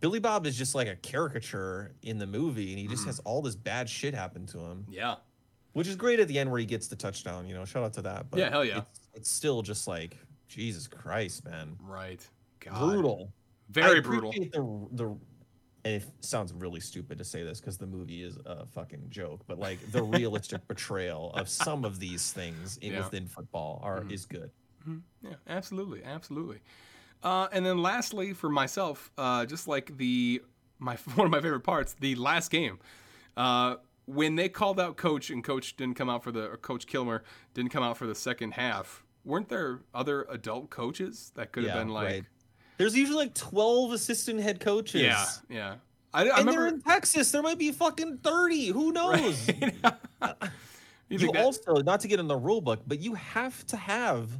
Billy Bob is just like a caricature in the movie, and he just Mhm. has all this bad shit happen to him, yeah. which is great at the end where he gets the touchdown. You know, shout out to that. But Yeah, hell yeah. It's, it's still just like Jesus Christ, man, Right. God. brutal. Very I brutal. The the it sounds really stupid to say this because the movie is a fucking joke, but like the [LAUGHS] realistic portrayal of some of these things in, Yeah. within football are Mhm. is good. Mhm. Yeah, absolutely, absolutely. Uh, and then lastly, for myself, uh, just like the my [LAUGHS] one of my favorite parts, the last game, uh, when they called out coach and coach didn't come out for the or coach Kilmer didn't come out for the second half. Weren't there other adult coaches that could have Yeah, been like, right. There's usually like 12 assistant head coaches. yeah, yeah. I, I and remember. they're in Texas. There might be fucking 30. Who [LAUGHS] knows? Right? [LAUGHS] you you also, not to get in the rule book, but you have to have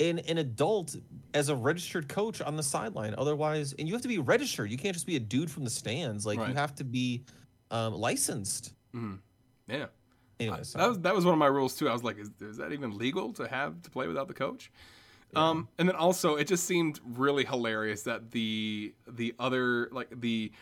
an, an adult as a registered coach on the sideline. Otherwise, and you have to be registered. You can't just be a dude from the stands. Like, Right. you have to be um, licensed. Mhm. yeah. Anyway, that was that was one of my rules too. I was like, is, is that even legal to have to play without the coach? Um, and then also, it just seemed really hilarious that the the other like the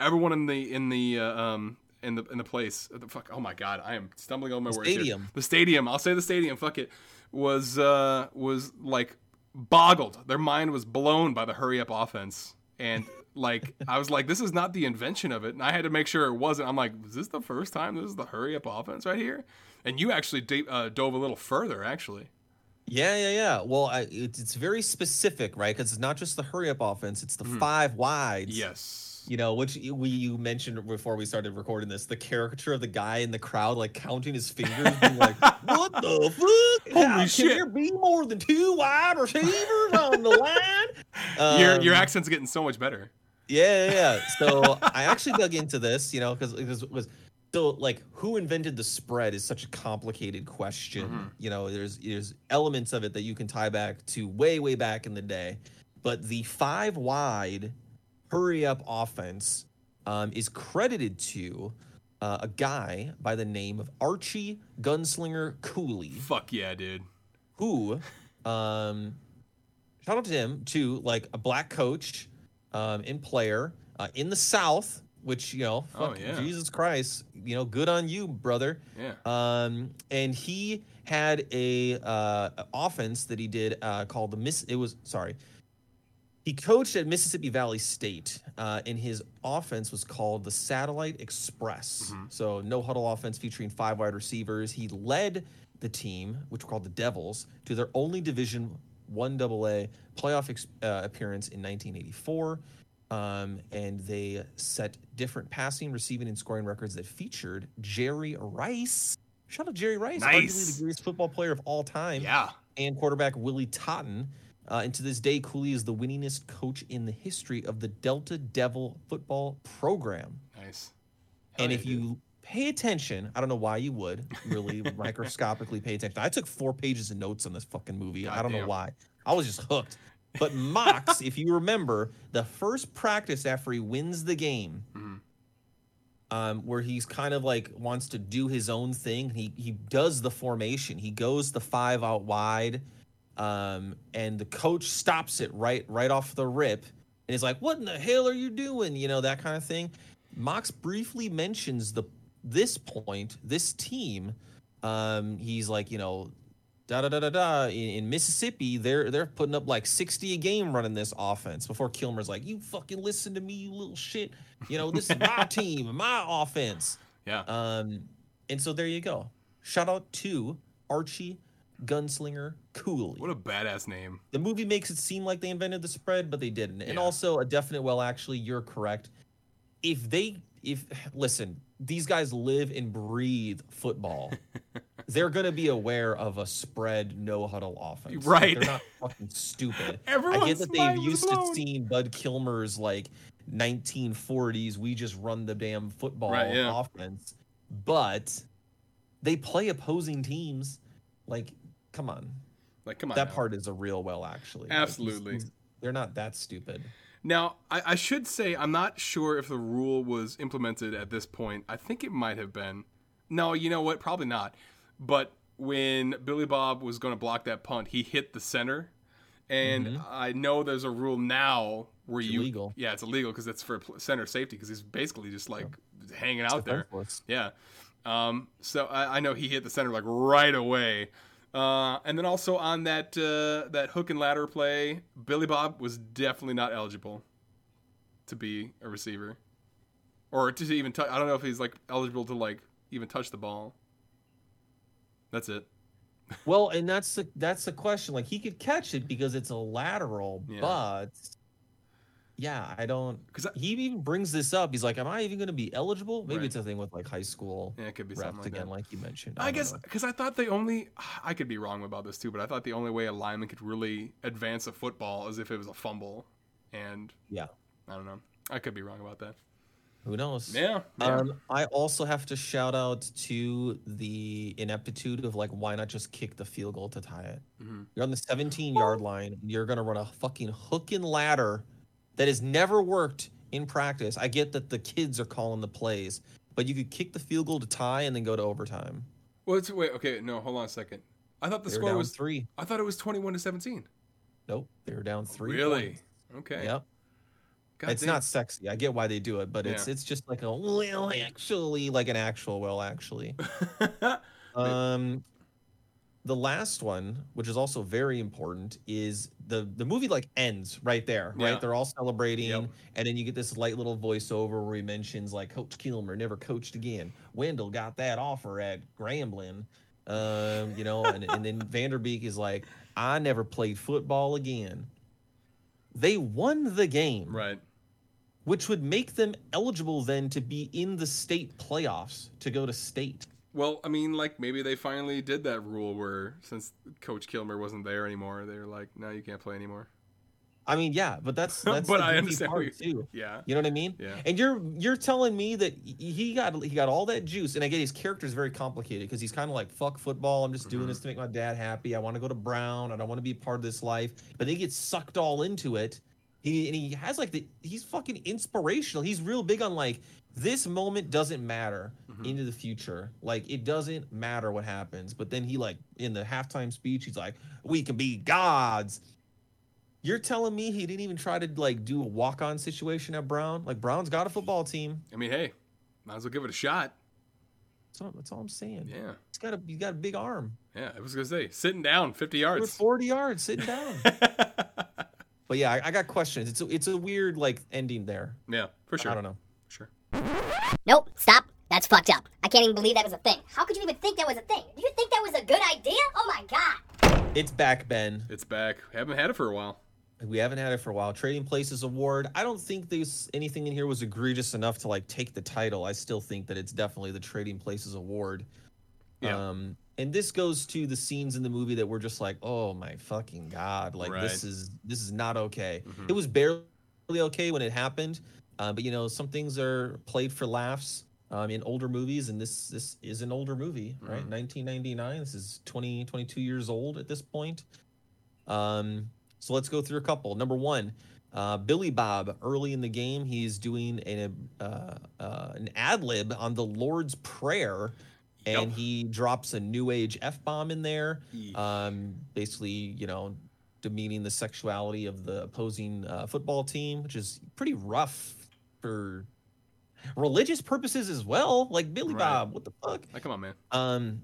everyone in the in the uh, um in the in the place the fuck oh my god I am stumbling on my The words here. the stadium I'll say the stadium fuck it was uh was like boggled. Their mind was blown by the hurry up offense. And like [LAUGHS] I was like this is not the invention of it. And I had to make sure it wasn't. I'm like is this the first time this is the hurry up offense right here? And you actually da- uh, dove a little further actually Yeah, yeah, yeah. Well, I, it's, it's very specific, right? Because it's not just the hurry up offense; it's the five wides. Yes You know, which we you mentioned before we started recording this, the caricature of the guy in the crowd like counting his fingers, being like, "What the [LAUGHS] fuck? Holy How shit." Can there be more than two wide receivers on the line?" your your Um, accent's getting so much better yeah, yeah, yeah. So [LAUGHS] I actually dug into this, you know, because it was so like who invented the spread is such a complicated question. Mhm. You know, there's there's elements of it that you can tie back to way way back in the day, but the five wide hurry up offense um, is credited to uh, a guy by the name of Archie Gunslinger Cooley fuck yeah dude who um shout out to him to like a black coach um and player uh, in the south which you know Oh, yeah. jesus christ you know good on you brother yeah um and he had a uh offense that he did uh called the miss it was sorry he coached at Mississippi Valley State, uh, and his offense was called the Satellite Express. Mhm. So, no huddle offense featuring five wide receivers. He led the team, which were called the Devils, to their only Division One AA playoff ex- uh, appearance in 1984. Um, and they set different passing, receiving, and scoring records that featured Jerry Rice. Shout out Jerry Rice, Nice. arguably the greatest football player of all time yeah and quarterback Willie Totten. Uh, and to this day, Cooley is the winningest coach in the history of the Delta Devil football program. nice Hell and yeah, if dude. you pay attention. I don't know why you would really [LAUGHS] microscopically pay attention. I took four pages of notes on this fucking movie. I don't know why. I was just hooked. But Mox, if you remember, the first practice after he wins the game, Mhm. um, where he's kind of like wants to do his own thing. He he does the formation. He goes the five out wide, um, and the coach stops it right right off the rip, and he's like, "What in the hell are you doing?" You know that kind of thing. Mox briefly mentions the this point, this team. Um, he's like, you know, da da da da da. In, in Mississippi, they're they're putting up like sixty a game running this offense. Before Kilmer's like, "You fucking listen to me, you little shit." You know, this is my [LAUGHS] team, my offense. Yeah. Um, and so there you go. Shout out to Archie Gunslinger Cooley. What a badass name. the movie makes it seem like they invented the spread, but they didn't. And Yeah. also a definite well, actually, you're correct. If they if listen, these guys live and breathe football. [LAUGHS] They're gonna be aware of a spread no huddle offense. Like, Right. they're not fucking stupid. [LAUGHS] I Everyone's get that they've used blown. to seeing Bud Kilmer's like 1940s, we just run the damn football Right, yeah. offense, but they play opposing teams. Like, come on, Like, come on. that now. part is a real well, actually. Like, he's- Absolutely. he's- they're not that stupid. Now, I, I should say I'm not sure if the rule was implemented at this point. I think it might have been. No, you know what? Probably not. But when Billy Bob was going to block that punt, he hit the center, and Mhm. I know there's a rule now where It's you illegal. yeah, it's illegal because it's for center safety because he's basically just like hanging out there. Yeah. Um, so I, I know he hit the center like right away. Uh, and then also on that uh, that hook and ladder play, Billy Bob was definitely not eligible to be a receiver, or to even touch. I don't know if he's like eligible to like even touch the ball. That's it. Well, and that's the that's the question. Like he could catch it because it's a lateral, Yeah. but yeah, I don't because he even brings this up. He's like, "Am I even going to be eligible?" Maybe Right. it's a thing with like high school Yeah, it could be something like again, that. like you mentioned. I, don't guess because I thought the only. I could be wrong about this too, but I thought the only way a lineman could really advance a football is if it was a fumble, and Yeah. I don't know. I could be wrong about that. Who knows? Yeah. yeah. Um, I also have to shout out to the ineptitude of like, why not just kick the field goal to tie it? Mhm. You're on the 17 yard line. and You're gonna run a fucking hook and ladder that has never worked in practice. I get that the kids are calling the plays, but you could kick the field goal to tie and then go to overtime. Well, it's, wait, okay, no, hold on a second. I thought the They score was. three. I thought it was twenty-one to seventeen. Nope, they were down three. Really? points. Okay. Yep. God it's damn. not sexy. I get why they do it, but it's Yeah. it's just like a well, actually, like an actual well, actually. [LAUGHS] Um, the last one, which is also very important, is the the movie like ends right there, Yeah. right? They're all celebrating, Yep. and then you get this light little voiceover where he mentions like Coach Kilmer never coached again. Wendell got that offer at Grambling, um, you know, and, and then [LAUGHS] Van Der Beek is like, I never played football again. They won the game, right. which would make them eligible then to be in the state playoffs to go to state. Well, I mean, like maybe they finally did that rule where since Coach Kilmer wasn't there anymore, they were like, "No, you can't play anymore." I mean, yeah, but that's [LAUGHS] that's But the I understand part too. [LAUGHS] Yeah. You know what I mean? Yeah. And you're you're telling me that he got he got all that juice, and again, his character is very complicated because he's kind of like fuck football. I'm just doing Mhm. this to make my dad happy. I want to go to Brown. I don't want to be a part of this life. But he gets sucked all into it. He and he has like the he's fucking inspirational. He's real big on like this moment doesn't matter Mhm. into the future. Like it doesn't matter what happens. But then he like in the halftime speech, he's like, "We can be gods." You're telling me he didn't even try to like do a walk-on situation at Brown? Like Brown's got a football team. I mean, hey, might as well give it a shot. That's all, that's all I'm saying. Yeah. He's got a he's got a big arm. Yeah. I was gonna say, sitting down, fifty We're yards. 40 yards sitting down. [LAUGHS] but yeah, I, I got questions. It's a, it's a weird like ending there. yeah, for sure. I don't know. Sure. Nope, stop. That's fucked up. I can't even believe that was a thing. How could you even think that was a thing? Did you think that was a good idea? Oh my god. It's back, Ben. It's back. Haven't had it for a while. We haven't had it for a while. Trading Places Award. I don't think there's anything in here was egregious enough to like take the title. I still think that it's definitely the Trading Places Award. Yeah. Um, and this goes to the scenes in the movie that were just like, oh my fucking god, like Right. this is this is not okay. Mhm. It was barely okay when it happened, uh, but you know some things are played for laughs. um, in older movies, and this this is an older movie, right? Mhm. 1999. This is 20 22 years old at this point. Um, so let's go through a couple. Number one, uh, Billy Bob. Early in the game, he's doing an uh, uh, an ad lib on the Lord's Prayer, and Yup. he drops a New Age f bomb in there um, basically, you know, demeaning the sexuality of the opposing uh, football team, which is pretty rough for religious purposes as well. Like Billy Right. Bob, what the fuck? Like, come on, man. Um,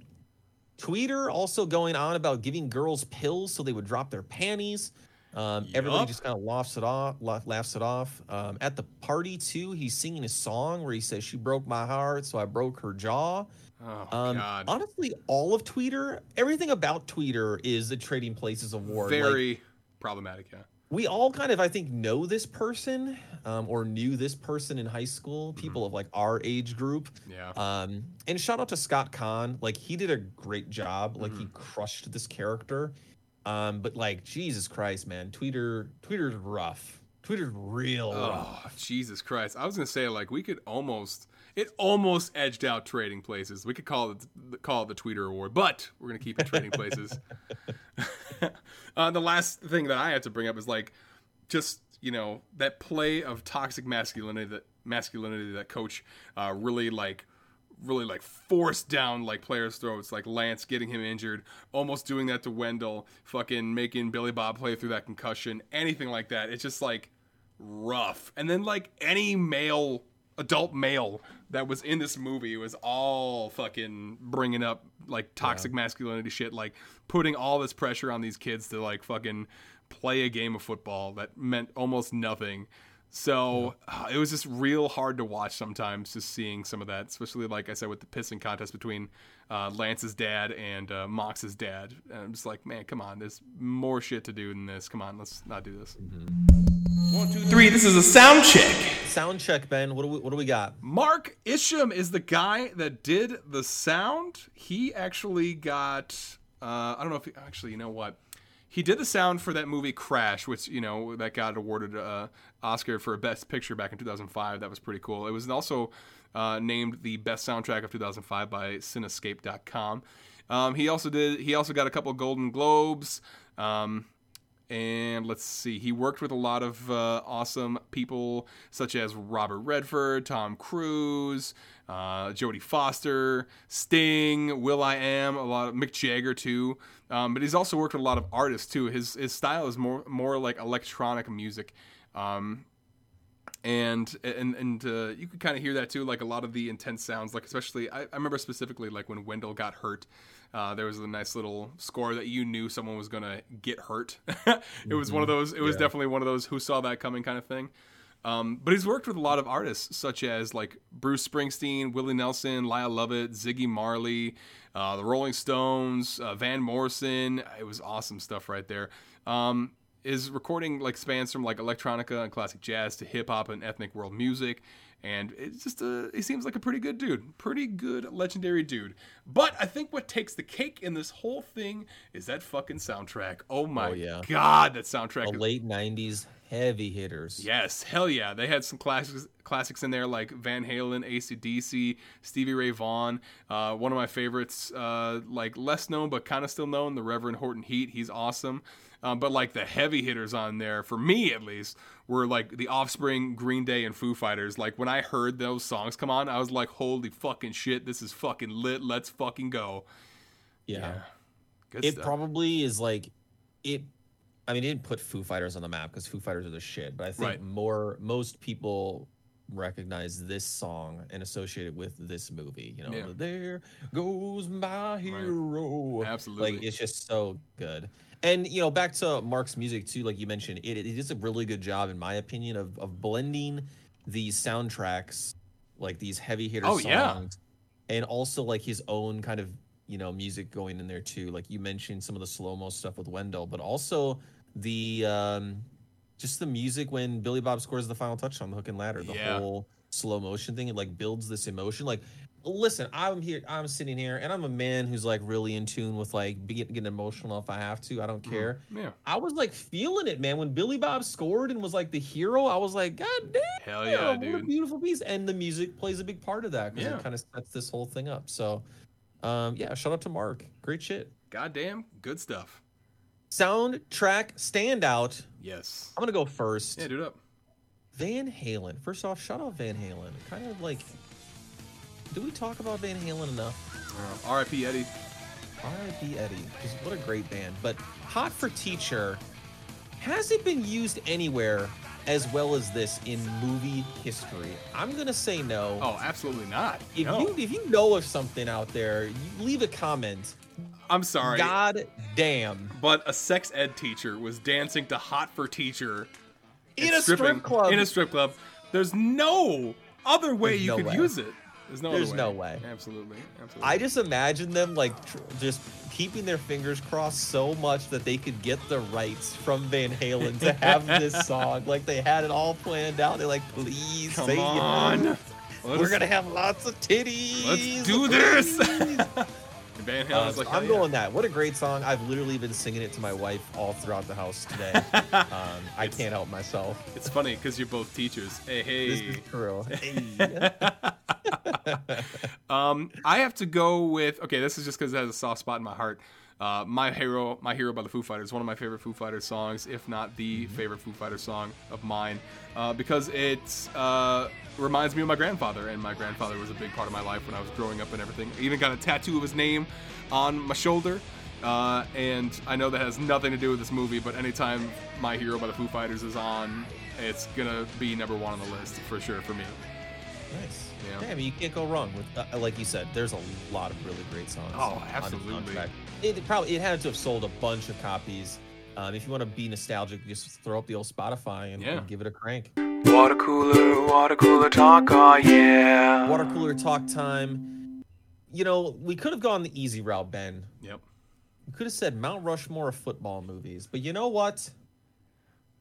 Tweeder also going on about giving girls pills so they would drop their panties. Um, everybody just kind of laughs it off. Laughs it off. Um, at the party too, he's singing a song where he says, "She broke my heart, so I broke her jaw." Oh Um, God. honestly, all of Tweeder, everything about Tweeder is the Trading Places of War. Very problematic. Yeah. we all kind of, I think, know this person um, or knew this person in high school. People of like our age group. Yeah. Um, and shout out to Scott Caan. Like he did a great job. Like Mm-hmm. he crushed this character. Um, but like Jesus Christ, man, Tweeder, Tweeder's rough. Tweeder's real rough. Oh Jesus Christ! I was gonna say like we could almost it almost edged out Trading Places. We could call it call it the Tweeder Award, but we're gonna keep it Trading Places. [LAUGHS] [LAUGHS] uh, the last thing that I had to bring up is like just you know that play of toxic masculinity that masculinity that coach uh, really like really like forced down like players' throats, like Lance getting him injured, almost doing that to Wendell, fucking making Billy Bob play through that concussion, anything like that. It's just like rough. And then like any male, adult male that was in this movie was all fucking bringing up like toxic masculinity shit, like putting all this pressure on these kids to like fucking play a game of football that meant almost nothing. So uh, it was just real hard to watch sometimes, just seeing some of that, especially like I said with the pissing contest between uh, Lance's dad and uh, Mox's dad. And I'm just like, man, come on, there's more shit to do than this. Come on, let's not do this. One, two, three. This is a sound check. Sound check, Ben. What do we what do we got? Mark Isham is the guy that did the sound. He actually got. Uh, I don't know if he, actually, you know what? He did the sound for that movie Crash, which you know that got awarded uh, Oscar for a Best Picture back in 2005. That was pretty cool. It was also uh, named the best soundtrack of 2005 by Cinescape.com. Um, he also did. He also got a couple Golden Globes. Um, and let's see, he worked with a lot of uh, awesome people such as Robert Redford, Tom Cruise, uh, Jodie Foster, Sting, Will I Am, a lot of Mick Jagger too. Um, but he's also worked with a lot of artists too. His his style is more more like electronic music. Um, and and and uh, you could kind of hear that too, like a lot of the intense sounds, like especially I, I remember specifically like when Wendell got hurt, uh, there was a nice little score that you knew someone was gonna get hurt. [LAUGHS] it was one of those. It was Yeah. definitely one of those who saw that coming kind of thing. Um, but he's worked with a lot of artists such as like Bruce Springsteen, Willie Nelson, Lyle Lovett, Ziggy Marley, uh, the Rolling Stones, uh, Van Morrison. It was awesome stuff right there. Um, his recording like spans from like electronica and classic jazz to hip hop and ethnic world music. And it's just a, he seems like a pretty good dude, pretty good legendary dude. But I think what takes the cake in this whole thing is that fucking soundtrack. Oh my Oh, yeah. god, that soundtrack The is late '90s heavy hitters. Yes, hell yeah. They had some classics classics in there like Van Halen, ACDC, Stevie Ray Vaughan. Uh, one of my favorites, uh, like less known but kind of still known, the Reverend Horton Heat. He's awesome. Um, but like the heavy hitters on there, for me at least, were like the Offspring, Green Day, and Foo Fighters. Like when I heard those songs come on, I was like, holy fucking shit, this is fucking lit. Let's fucking go. yeah. Good It stuff. probably is like it. I mean, it didn't put Foo Fighters on the map because Foo Fighters are the shit. But I think Right. more most people recognize this song and associate it with this movie. You know, Yeah. there goes my hero. Absolutely. Like it's just so good. And you know, back to Mark's music too, like you mentioned, it, it is a really good job, in my opinion, of of blending these soundtracks, like these heavy hitter Oh, songs, yeah. and also like his own kind of you know music going in there too. Like you mentioned some of the slow mo stuff with Wendell, but also the um just the music when Billy Bob scores the final touch on the hook and ladder, the Yeah. whole slow motion thing. It like builds this emotion. Like, listen, I'm here, I'm sitting here, and I'm a man who's like really in tune with like getting emotional if I have to. I don't care. Yeah. I was like feeling it, man. When Billy Bob scored and was like the hero, I was like, God damn, Hell yeah, what a beautiful piece. And the music plays a big part of that because Yeah. it kind of sets this whole thing up. So, um, yeah, shout out to Mark. Great shit. Goddamn, good stuff. Soundtrack standout. Yes. I'm gonna go first. Yeah, dude up. Van Halen. First off, shout out Van Halen. Kind of like, do we talk about Van Halen enough? Uh, R.I.P. Eddie. R.I.P. Eddie. Just what a great band. But Hot for Teacher, has it been used anywhere as well as this in movie history? I'm gonna say no. Oh, absolutely not. If no. you if you know of something out there, leave a comment. I'm sorry. God damn. But a sex ed teacher was dancing to "Hot for Teacher" In a strip club. In a strip club. There's no other way There's you no could way. use it. There's no. There's other no way. Absolutely. Absolutely. I just imagine them like tr- just keeping their fingers crossed so much that they could get the rights from Van Halen to have this [LAUGHS] song. Like they had it all planned out. They're like, please Come say on. yes. We're gonna have lots of titties. Let's do this. [LAUGHS] please." And Van Halen was like, I'm "Hell yeah." going that. What a great song! I've literally been singing it to my wife all throughout the house today. [LAUGHS] um, I can't help myself. It's funny because you're both teachers. Hey, This hey. is true. [LAUGHS] Hey. [LAUGHS] Um, I have to go with okay. This is just because it has a soft spot in my heart. Uh, my hero, my hero by the Foo Fighters, one of my favorite Foo Fighters songs, if not the favorite Foo Fighters song of mine, uh, because it uh, reminds me of my grandfather, and my grandfather was a big part of my life when I was growing up and everything. I even got a tattoo of his name on my shoulder. Uh, and I know that has nothing to do with this movie, but anytime My Hero by the Foo Fighters is on, it's gonna be number one on the list for sure for me. Nice. Yeah. Yeah. I mean, you can't go wrong with, uh, like you said. There's a lot of really great songs. Oh, absolutely. soundtrack. It probably it had to have sold a bunch of copies. Um, if you want to be nostalgic, just throw up the old Spotify and, Yeah. and give it a crank. Water cooler, water cooler talk, oh yeah. Water cooler talk time. You know, we could have gone the easy route, Ben. Yep. We could have said Mount Rushmore of football movies, but you know what?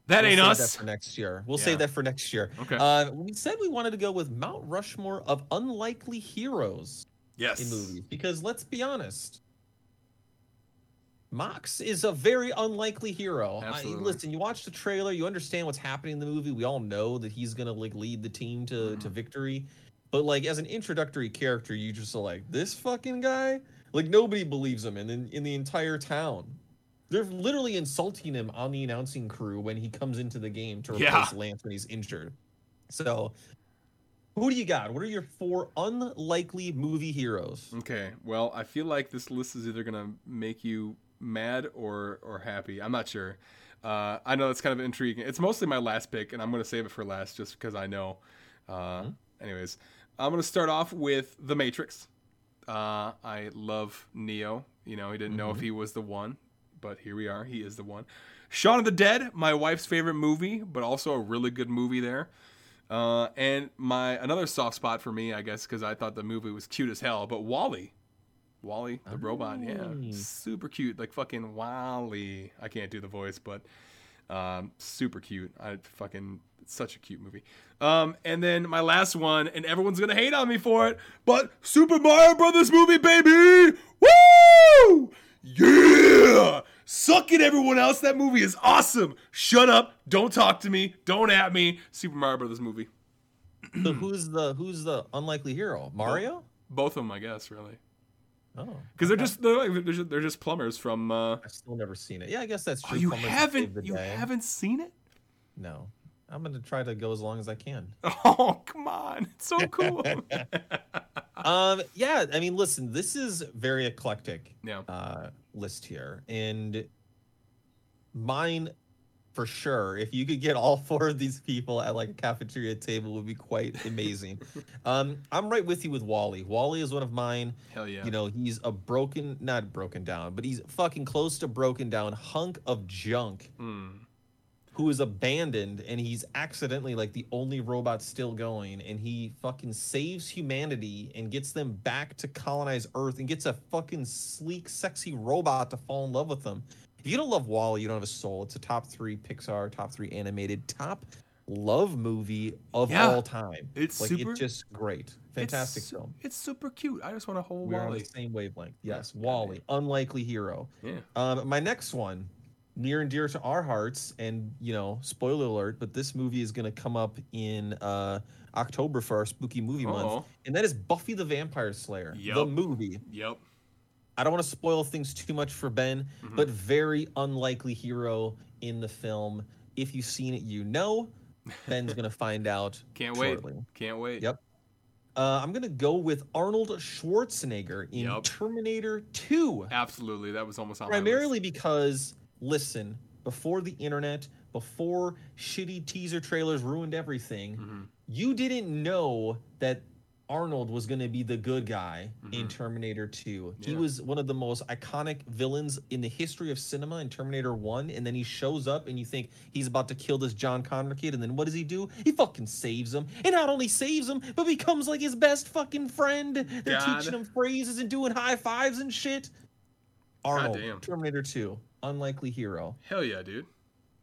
That We'll ain't us. That for next year. We'll Yeah. save that for next year. Okay. Uh, we said we wanted to go with Mount Rushmore of unlikely heroes. yes. in movies because let's be honest Mox is a very unlikely hero. I- listen, you watch the trailer, you understand what's happening in the movie. We all know that he's gonna like lead the team to Mm-hmm. to victory. But like as an introductory character, you just are like this fucking guy. Like nobody believes him, and in, in the entire town, they're literally insulting him on the announcing crew when he comes into the game to replace Yeah. Lance when he's injured. So, who do you got? What are your four unlikely movie heroes? Okay. Well, I feel like this list is either gonna make you mad or or happy. I'm not sure. Uh, I know that's kind of intriguing. It's mostly my last pick, and I'm gonna save it for last just because I know. Uh, Anyways, I'm gonna start off with The Matrix. Uh, I love Neo. You know, he didn't know if he was the one, but here we are. He is the one. Shaun of the Dead, my wife's favorite movie, but also a really good movie there. Uh, and my another soft spot for me, I guess, because I thought the movie was cute as hell. But WALL-E, WALL-E the robot, yeah, Oh. super cute, like fucking WALL-E. I can't do the voice, but um, super cute. I fucking such a cute movie. Um, and then my last one, and everyone's gonna hate on me for it, but Super Mario Brothers movie, baby, woo, yeah. Suck it, everyone else. That movie is awesome. Shut up. Don't talk to me. Don't at me. Super Mario Brothers movie. So who's the who's the unlikely hero? Mario? Both of them, I guess, really, Oh, because they're just they're, like, they're just they're just plumbers from. Uh... I've still never seen it. Yeah, I guess that's Oh, true. you Plumbers haven't you haven't seen it? No, I'm gonna try to go as long as I can. [LAUGHS] Oh come on, it's so cool. [LAUGHS] [LAUGHS] um, yeah. I mean, listen, this is very eclectic. yeah. uh, list here, and mine for sure. If you could get all [LAUGHS] four of these people at like a cafeteria table, would be quite amazing. [LAUGHS] um, I'm right with you with WALL-E. WALL-E is one of mine. Hell yeah. You know, he's a broken, not broken down, but he's fucking close to broken down hunk of junk Mm. Who is abandoned and he's accidentally like the only robot still going and he fucking saves humanity and gets them back to colonize earth and gets a fucking sleek sexy robot to fall in love with them if you don't love WALL-E you don't have a soul it's a top three pixar top three animated top love movie of Yeah. all time. It's like super- it's just great, fantastic it's, film. It's super cute. I just want to hold We're on the same wavelength. Yes, goddamn. WALL-E, unlikely hero. Yeah. Um, my next one, near and dear to our hearts, and you know, spoiler alert, but this movie is going to come up in uh, October for our spooky movie Uh-oh. month, and that is Buffy the Vampire Slayer, the movie. Yep. I don't want to spoil things too much for Ben, Mhm. but very unlikely hero in the film. If you've seen it, you know. Ben's gonna find out. [LAUGHS] Can't wait. Can't wait. Yep. Uh, I'm gonna go with Arnold Schwarzenegger in Yup. Terminator 2. Absolutely. That was almost on Primarily because, listen, before the internet, before shitty teaser trailers ruined everything, list. you didn't know that Arnold was going to be the good guy in Mhm. Terminator 2. He was one of the most iconic villains in the history of cinema in Terminator 1 and then he shows up and you think he's about to kill this John Connor kid and then what does he do? He fucking saves him. And not only saves him, but becomes like his best fucking friend. They're God. teaching him phrases and doing high fives and shit. Arnold. Terminator 2, unlikely hero. Hell yeah, dude.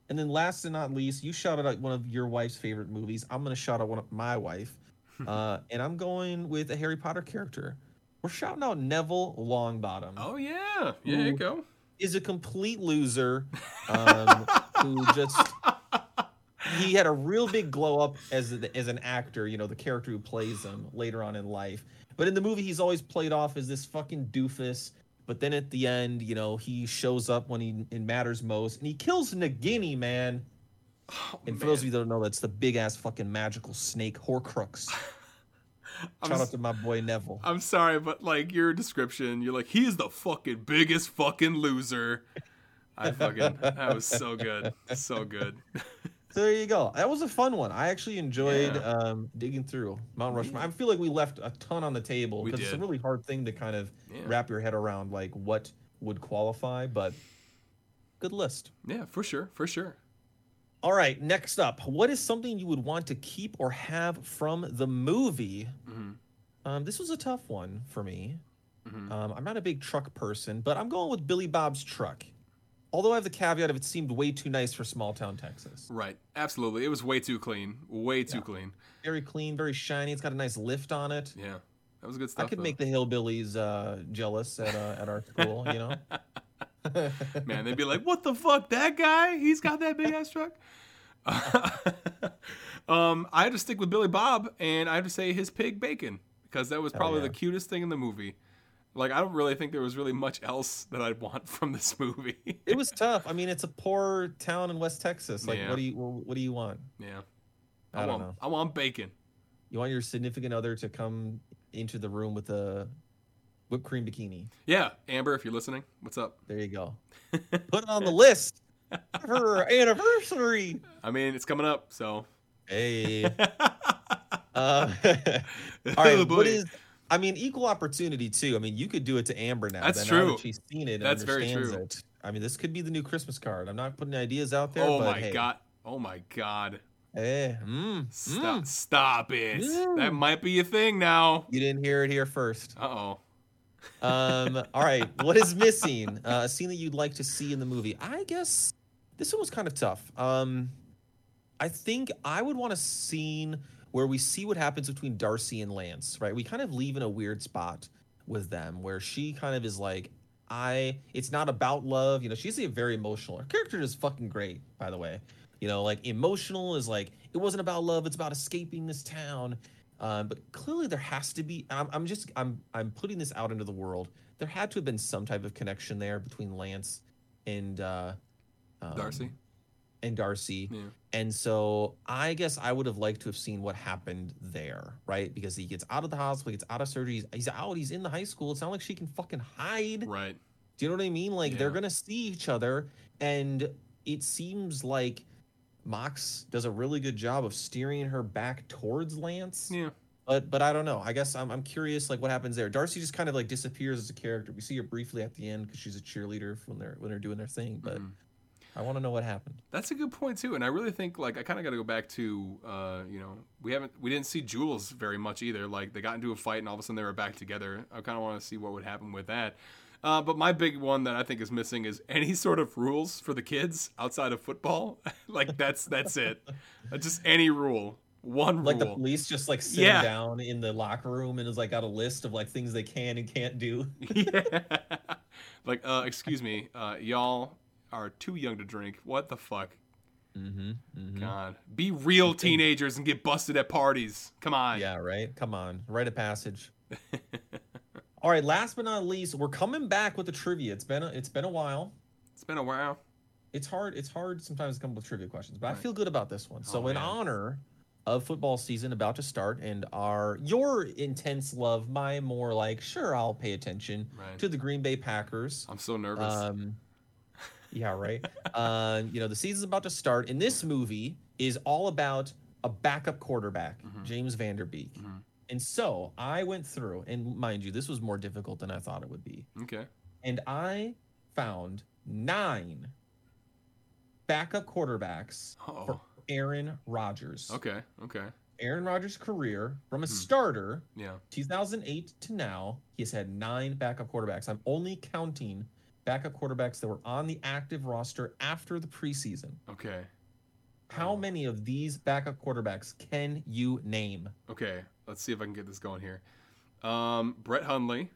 And then last and not least, you shouted out one of your wife's favorite movies. I'm going to shout out one of my wife. [LAUGHS] uh, and I'm going with a Harry Potter character. We're shouting out Neville Longbottom. Oh yeah. Yeah, there you go. Is a complete loser um, who just he had a real big glow up as a, as an actor, you know, the character who plays him later on in life. But in the movie, he's always played off as this fucking doofus. But then at the end, you know, he shows up when he it matters most, and he kills Nagini, man. Oh, And for man. those of you that don't know, that's the big ass fucking magical snake Horcrux. [LAUGHS] Shout s- out to my boy Neville. I'm sorry, but like your description, you're like, he's the fucking biggest fucking loser. I fucking that was so good. So good. [LAUGHS] So there you go. That was a fun one. I actually enjoyed Yeah. um, digging through Mount Rushmore. I feel like we left a ton on the table because it's a really hard thing to kind of Yeah. wrap your head around, like what would qualify. But good list. Yeah, for sure. For sure. All right, next up, what is something you would want to keep or have from the movie? hmm Um, this was a tough one for me. hmm Um, I'm not a big truck person, but I'm going with Billy Bob's truck. Although I have the caveat of it seemed way too nice for small town Texas. Right. Absolutely. It was way too clean. Way too Yeah. clean. Very clean, very shiny. It's got a nice lift on it. Yeah. That was good stuff. I could though. make the hillbillies uh, jealous at uh, at our school, you know. [LAUGHS] Man, they'd be like, "What the fuck? That guy? He's got that big ass truck." [LAUGHS] um, I had to stick with Billy Bob, and I have to say his pig bacon because that was probably yeah. the cutest thing in the movie. Like, I don't really think there was really much else that I'd want [LAUGHS] from this movie. it was tough. I mean, it's a poor town in West Texas. Like, Yeah. what do you what do you want? yeah, I, don't want, know. I want bacon. You want your significant other to come into the room with a whipped cream bikini. Yeah, Amber, if you're listening, what's up? There you go. [LAUGHS] Put it on the list. Her anniversary. I mean, it's coming up, so. Hey. [LAUGHS] Uh, all right. What is? I mean, equal opportunity too. I mean, you could do it to Amber now. That's that now true. that she's seen it. That's very true. It. I mean, this could be the new Christmas card. I'm not putting ideas out there. Oh but my hey, god! Oh my god! Hey, mm, Stop! mm. Stop it! Mm. That might be a thing now. You didn't hear it here first. Uh oh. Um, all right. What is missing? Uh, a scene that you'd like to see in the movie? I guess this one was kind of tough. Um, I think I would want a scene where we see what happens between Darcy and Lance, right? We kind of leave in a weird spot with them where she kind of is like, I, it's not about love. You know, she's a very emotional. Her character is fucking great, by the way. You know, like emotional is like, it wasn't about love, it's about escaping this town. Um, but clearly there has to be, I'm, I'm just, I'm, I'm putting this out into the world. There had to have been some type of connection there between Lance and, uh, um, Darcy. And Darcy. Yeah. And so I guess I would have liked to have seen what happened there, right? Because he gets out of the hospital, he gets out of surgery, he's, he's out, he's in the high school. It's not like she can fucking hide. Right. Do you know what I mean? Like they're gonna see each other, and it seems like Mox does a really good job of steering her back towards Lance. Yeah. But but I don't know. I guess I'm I'm curious like what happens there. Darcy just kind of like disappears as a character. We see her briefly at the end because she's a cheerleader when they're when they're doing their thing. But Mhm. I want to know what happened. That's a good point too, and I really think like I kind of got to go back to uh, you know we haven't we didn't see Jules very much either. Like they got into a fight and all of a sudden they were back together. I kind of want to see what would happen with that. Uh, but my big one that I think is missing is any sort of rules for the kids outside of football. [LAUGHS] like that's that's it. Uh, Just any rule, one Like the police just like sitting Yeah. down in the locker room and is like got a list of like things they can and can't do. [LAUGHS] yeah. Like, uh, excuse me, uh, y'all are too young to drink. What the fuck? Mm-hmm. mm-hmm. God, be real teenagers and get busted at parties. Come on. Yeah, right. Come on, rite of passage. [LAUGHS] All right, last but not least, we're coming back with the trivia. It's been a, it's been a while. It's been a while. It's hard. It's hard sometimes to come up with trivia questions, but I feel good about this one. So, Oh, in man. honor of football season about to start, and our your intense love, my more like sure I'll pay attention Right. to the Green Bay Packers. I'm so nervous. Um, yeah, right. [LAUGHS] uh, you know, the season's about to start, and this movie is all about a backup quarterback, Mhm. James Van Der Beek. Mhm. And so I went through, and mind you, this was more difficult than I thought it would be. okay. And I found nine backup quarterbacks Oh. for Aaron Rodgers. Okay. Okay. Aaron Rodgers' career from a Hmm. starter, Yeah. 2008 to now, he has had nine backup quarterbacks. I'm only counting backup quarterbacks that were on the active roster after the preseason. Okay. How Oh. many of these backup quarterbacks can you name? Okay. Let's see if I can get this going here. Um, Brett Hundley,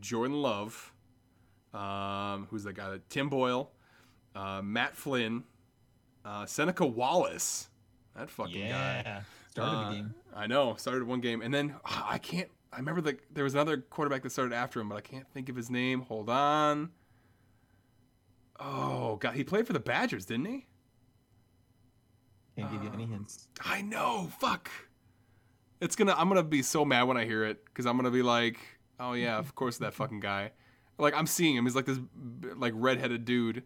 Jordan Love, um, who's that guy? Tim Boyle, uh, Matt Flynn, uh, Seneca Wallace. That fucking guy. Started Uh, the game. I know. Started one game, and then I can't. I remember that there was another quarterback that started after him, but I can't think of his name. Hold on. Oh God, he played for the Badgers, didn't he? Can't give you any uh, hints. I know. Fuck. It's gonna. I'm gonna be so mad when I hear it because I'm gonna be like, oh yeah, of course that [LAUGHS] fucking guy. Like I'm seeing him. He's like this like redheaded dude.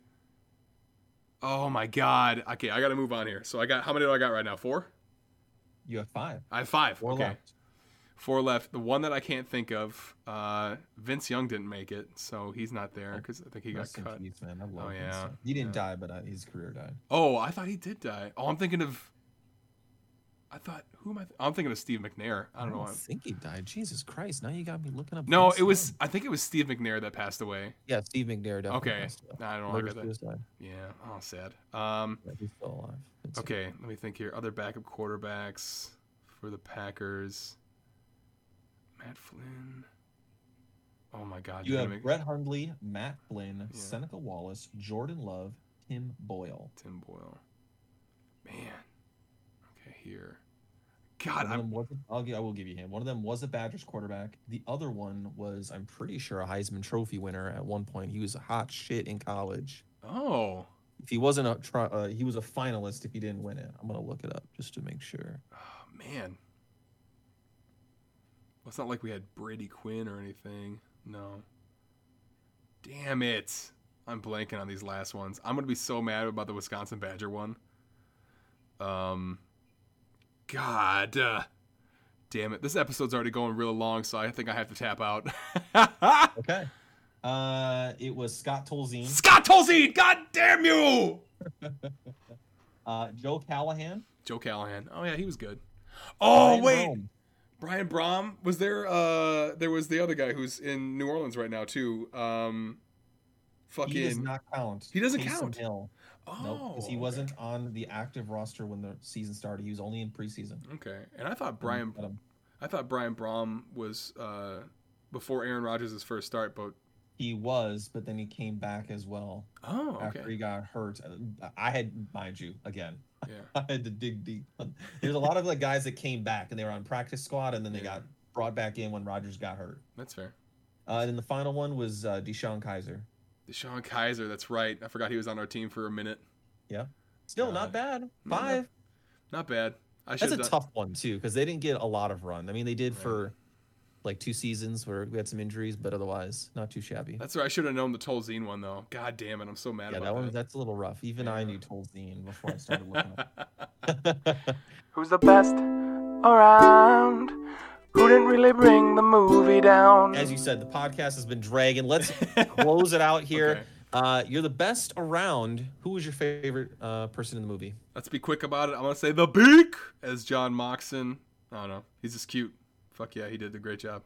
Oh my god. Okay, I gotta move on here. So I got how many do I got right now? Four. You have five. I have five. Four okay. left. Four left. The one that I can't think of, uh, Vince Young didn't make it, so he's not there because I think he got Rest in cut. peace, man. I love Oh, yeah. so- He didn't Yeah. die, but uh, his career died. Oh, I thought he did die. Oh, I'm thinking of. I thought who am I? Th- I'm thinking of Steve McNair. I don't know. I think he died. Jesus Christ! Now you got me looking up. No, Vince it was. Young. I think it was Steve McNair that passed away. Yeah, Steve McNair. Okay. I don't. I Murder got that. Yeah. Oh, sad. Um. Yeah, he's still alive. Vince Young. Okay, let me think here. Other backup quarterbacks for the Packers. Matt Flynn. Oh my God! You have make- Brett Hundley, Matt Flynn, Yeah. Seneca Wallace, Jordan Love, Tim Boyle. Tim Boyle. Man. Okay, here. God, I'm was I'll give, I will give you him. One of them was a Badgers quarterback. The other one was, I'm pretty sure, a Heisman Trophy winner at one point. He was a hot shit in college. oh. If he wasn't a, uh, he was a finalist. If he didn't win it, I'm gonna look it up just to make sure. oh man. Well, it's not like we had Brady Quinn or anything. No. Damn it. I'm blanking on these last ones. I'm gonna be so mad about the Wisconsin Badger one. Um God. uh, damn it. This episode's already going real long, so I think I have to tap out. [LAUGHS] Okay. Uh, it was Scott Tolzien, Scott Tolzien! God damn you! [LAUGHS] uh, Joe Callahan. Joe Callahan. Oh yeah, he was good. Oh wait, Rome. Brian Brohm was there. Uh, there was the other guy who's in New Orleans right now too. Um, fucking. He does not count. He doesn't Taysom count? Hill. oh, No, because he okay. wasn't on the active roster when the season started. He was only in preseason. Okay, and I thought Brian. I thought Brian Brohm was uh, before Aaron Rodgers' first start, but He was, but then he came back as well oh, okay. after he got hurt. Uh, I had, mind you, again, yeah, [LAUGHS] I had to dig deep. There's a lot of like guys that came back and they were on practice squad, and then they Yeah. got brought back in when Rodgers got hurt. that's fair. Uh, and then the final one was uh, DeShone Kizer. DeShone Kizer, that's right. I forgot he was on our team for a minute. Yeah. Still God. not bad. Five. Not bad. I That's a done. tough one too, because they didn't get a lot of run. I mean, they did Right. for like two seasons where we had some injuries, but otherwise not too shabby. That's right. I should have known the Tolzien one though. God damn it, I'm so mad yeah, about that one that. that's a little rough. Even I knew Tolzien before I started looking up. [LAUGHS] Who's the best around? Who didn't really bring the movie down? As you said, the podcast has been dragging. Let's close it out here. Okay. Uh, you're the best around. Who was your favorite uh, person in the movie? Let's be quick about it. I'm gonna say the beak as John Moxon. I don't know. He's just cute. Fuck yeah, he did a great job.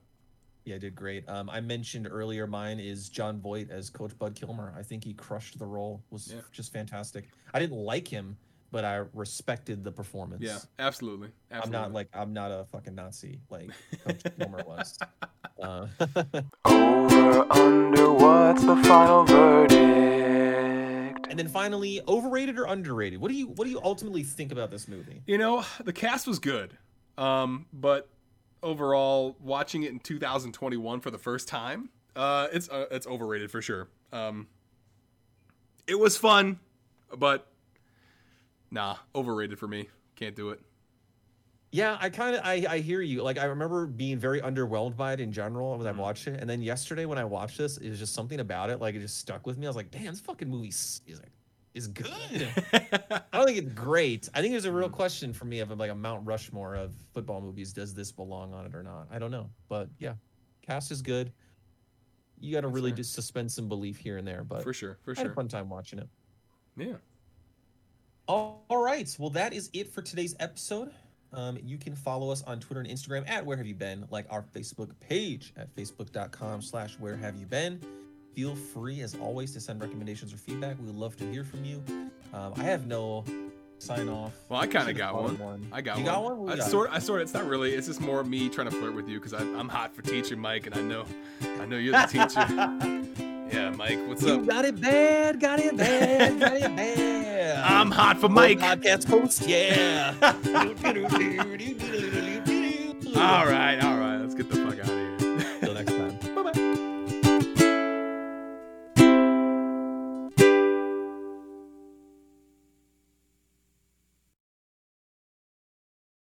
Yeah, did great. Um, I mentioned earlier mine is Jon Voight as Coach Bud Kilmer. I think he crushed the role. Was Yeah. just fantastic. I didn't like him, but I respected the performance. Yeah, absolutely. I'm not like I'm not a fucking Nazi like Coach [LAUGHS] Kilmer was. Uh, [LAUGHS] Over, under, what's the final verdict? and then finally, overrated or underrated? What do you what do you ultimately think about this movie? You know, the cast was good, um, but overall, watching it in 2021 for the first time, uh, it's uh, it's overrated for sure. Um, it was fun, but nah, overrated for me. Can't do it. Yeah, I kind of I, I hear you. Like I remember being very underwhelmed by it in general when I Mm-hmm. watched it, and then yesterday when I watched this, it was just something about it. Like it just stuck with me. I was like, damn, this fucking movie is is, like, is good. I don't think it's great. I think there's a real question for me of like a Mount Rushmore of football movies. Does this belong on it or not? I don't know, but yeah, cast is good. You got to really fair. just suspend some belief here and there, but for sure, for I had a sure. fun time watching it. Yeah. All all right. Well, that is it for today's episode. Um, you can follow us on Twitter and Instagram at Where Have You Been, like our Facebook page at facebook.com slash Where Have You Been. Feel free, as always, to send recommendations or feedback. We would love to hear from you. Um, I have no sign off. Well, I kind of got thought one. I got you one. got one? I got? sort, I sort. It's not really. It's just more me trying to flirt with you because I'm hot for teaching, Mike, and I know, I know you're the [LAUGHS] teacher. yeah, Mike, what's You up? got it bad, got it bad, got it bad. [LAUGHS] I'm hot for Mike. Podcast host, yeah. All right,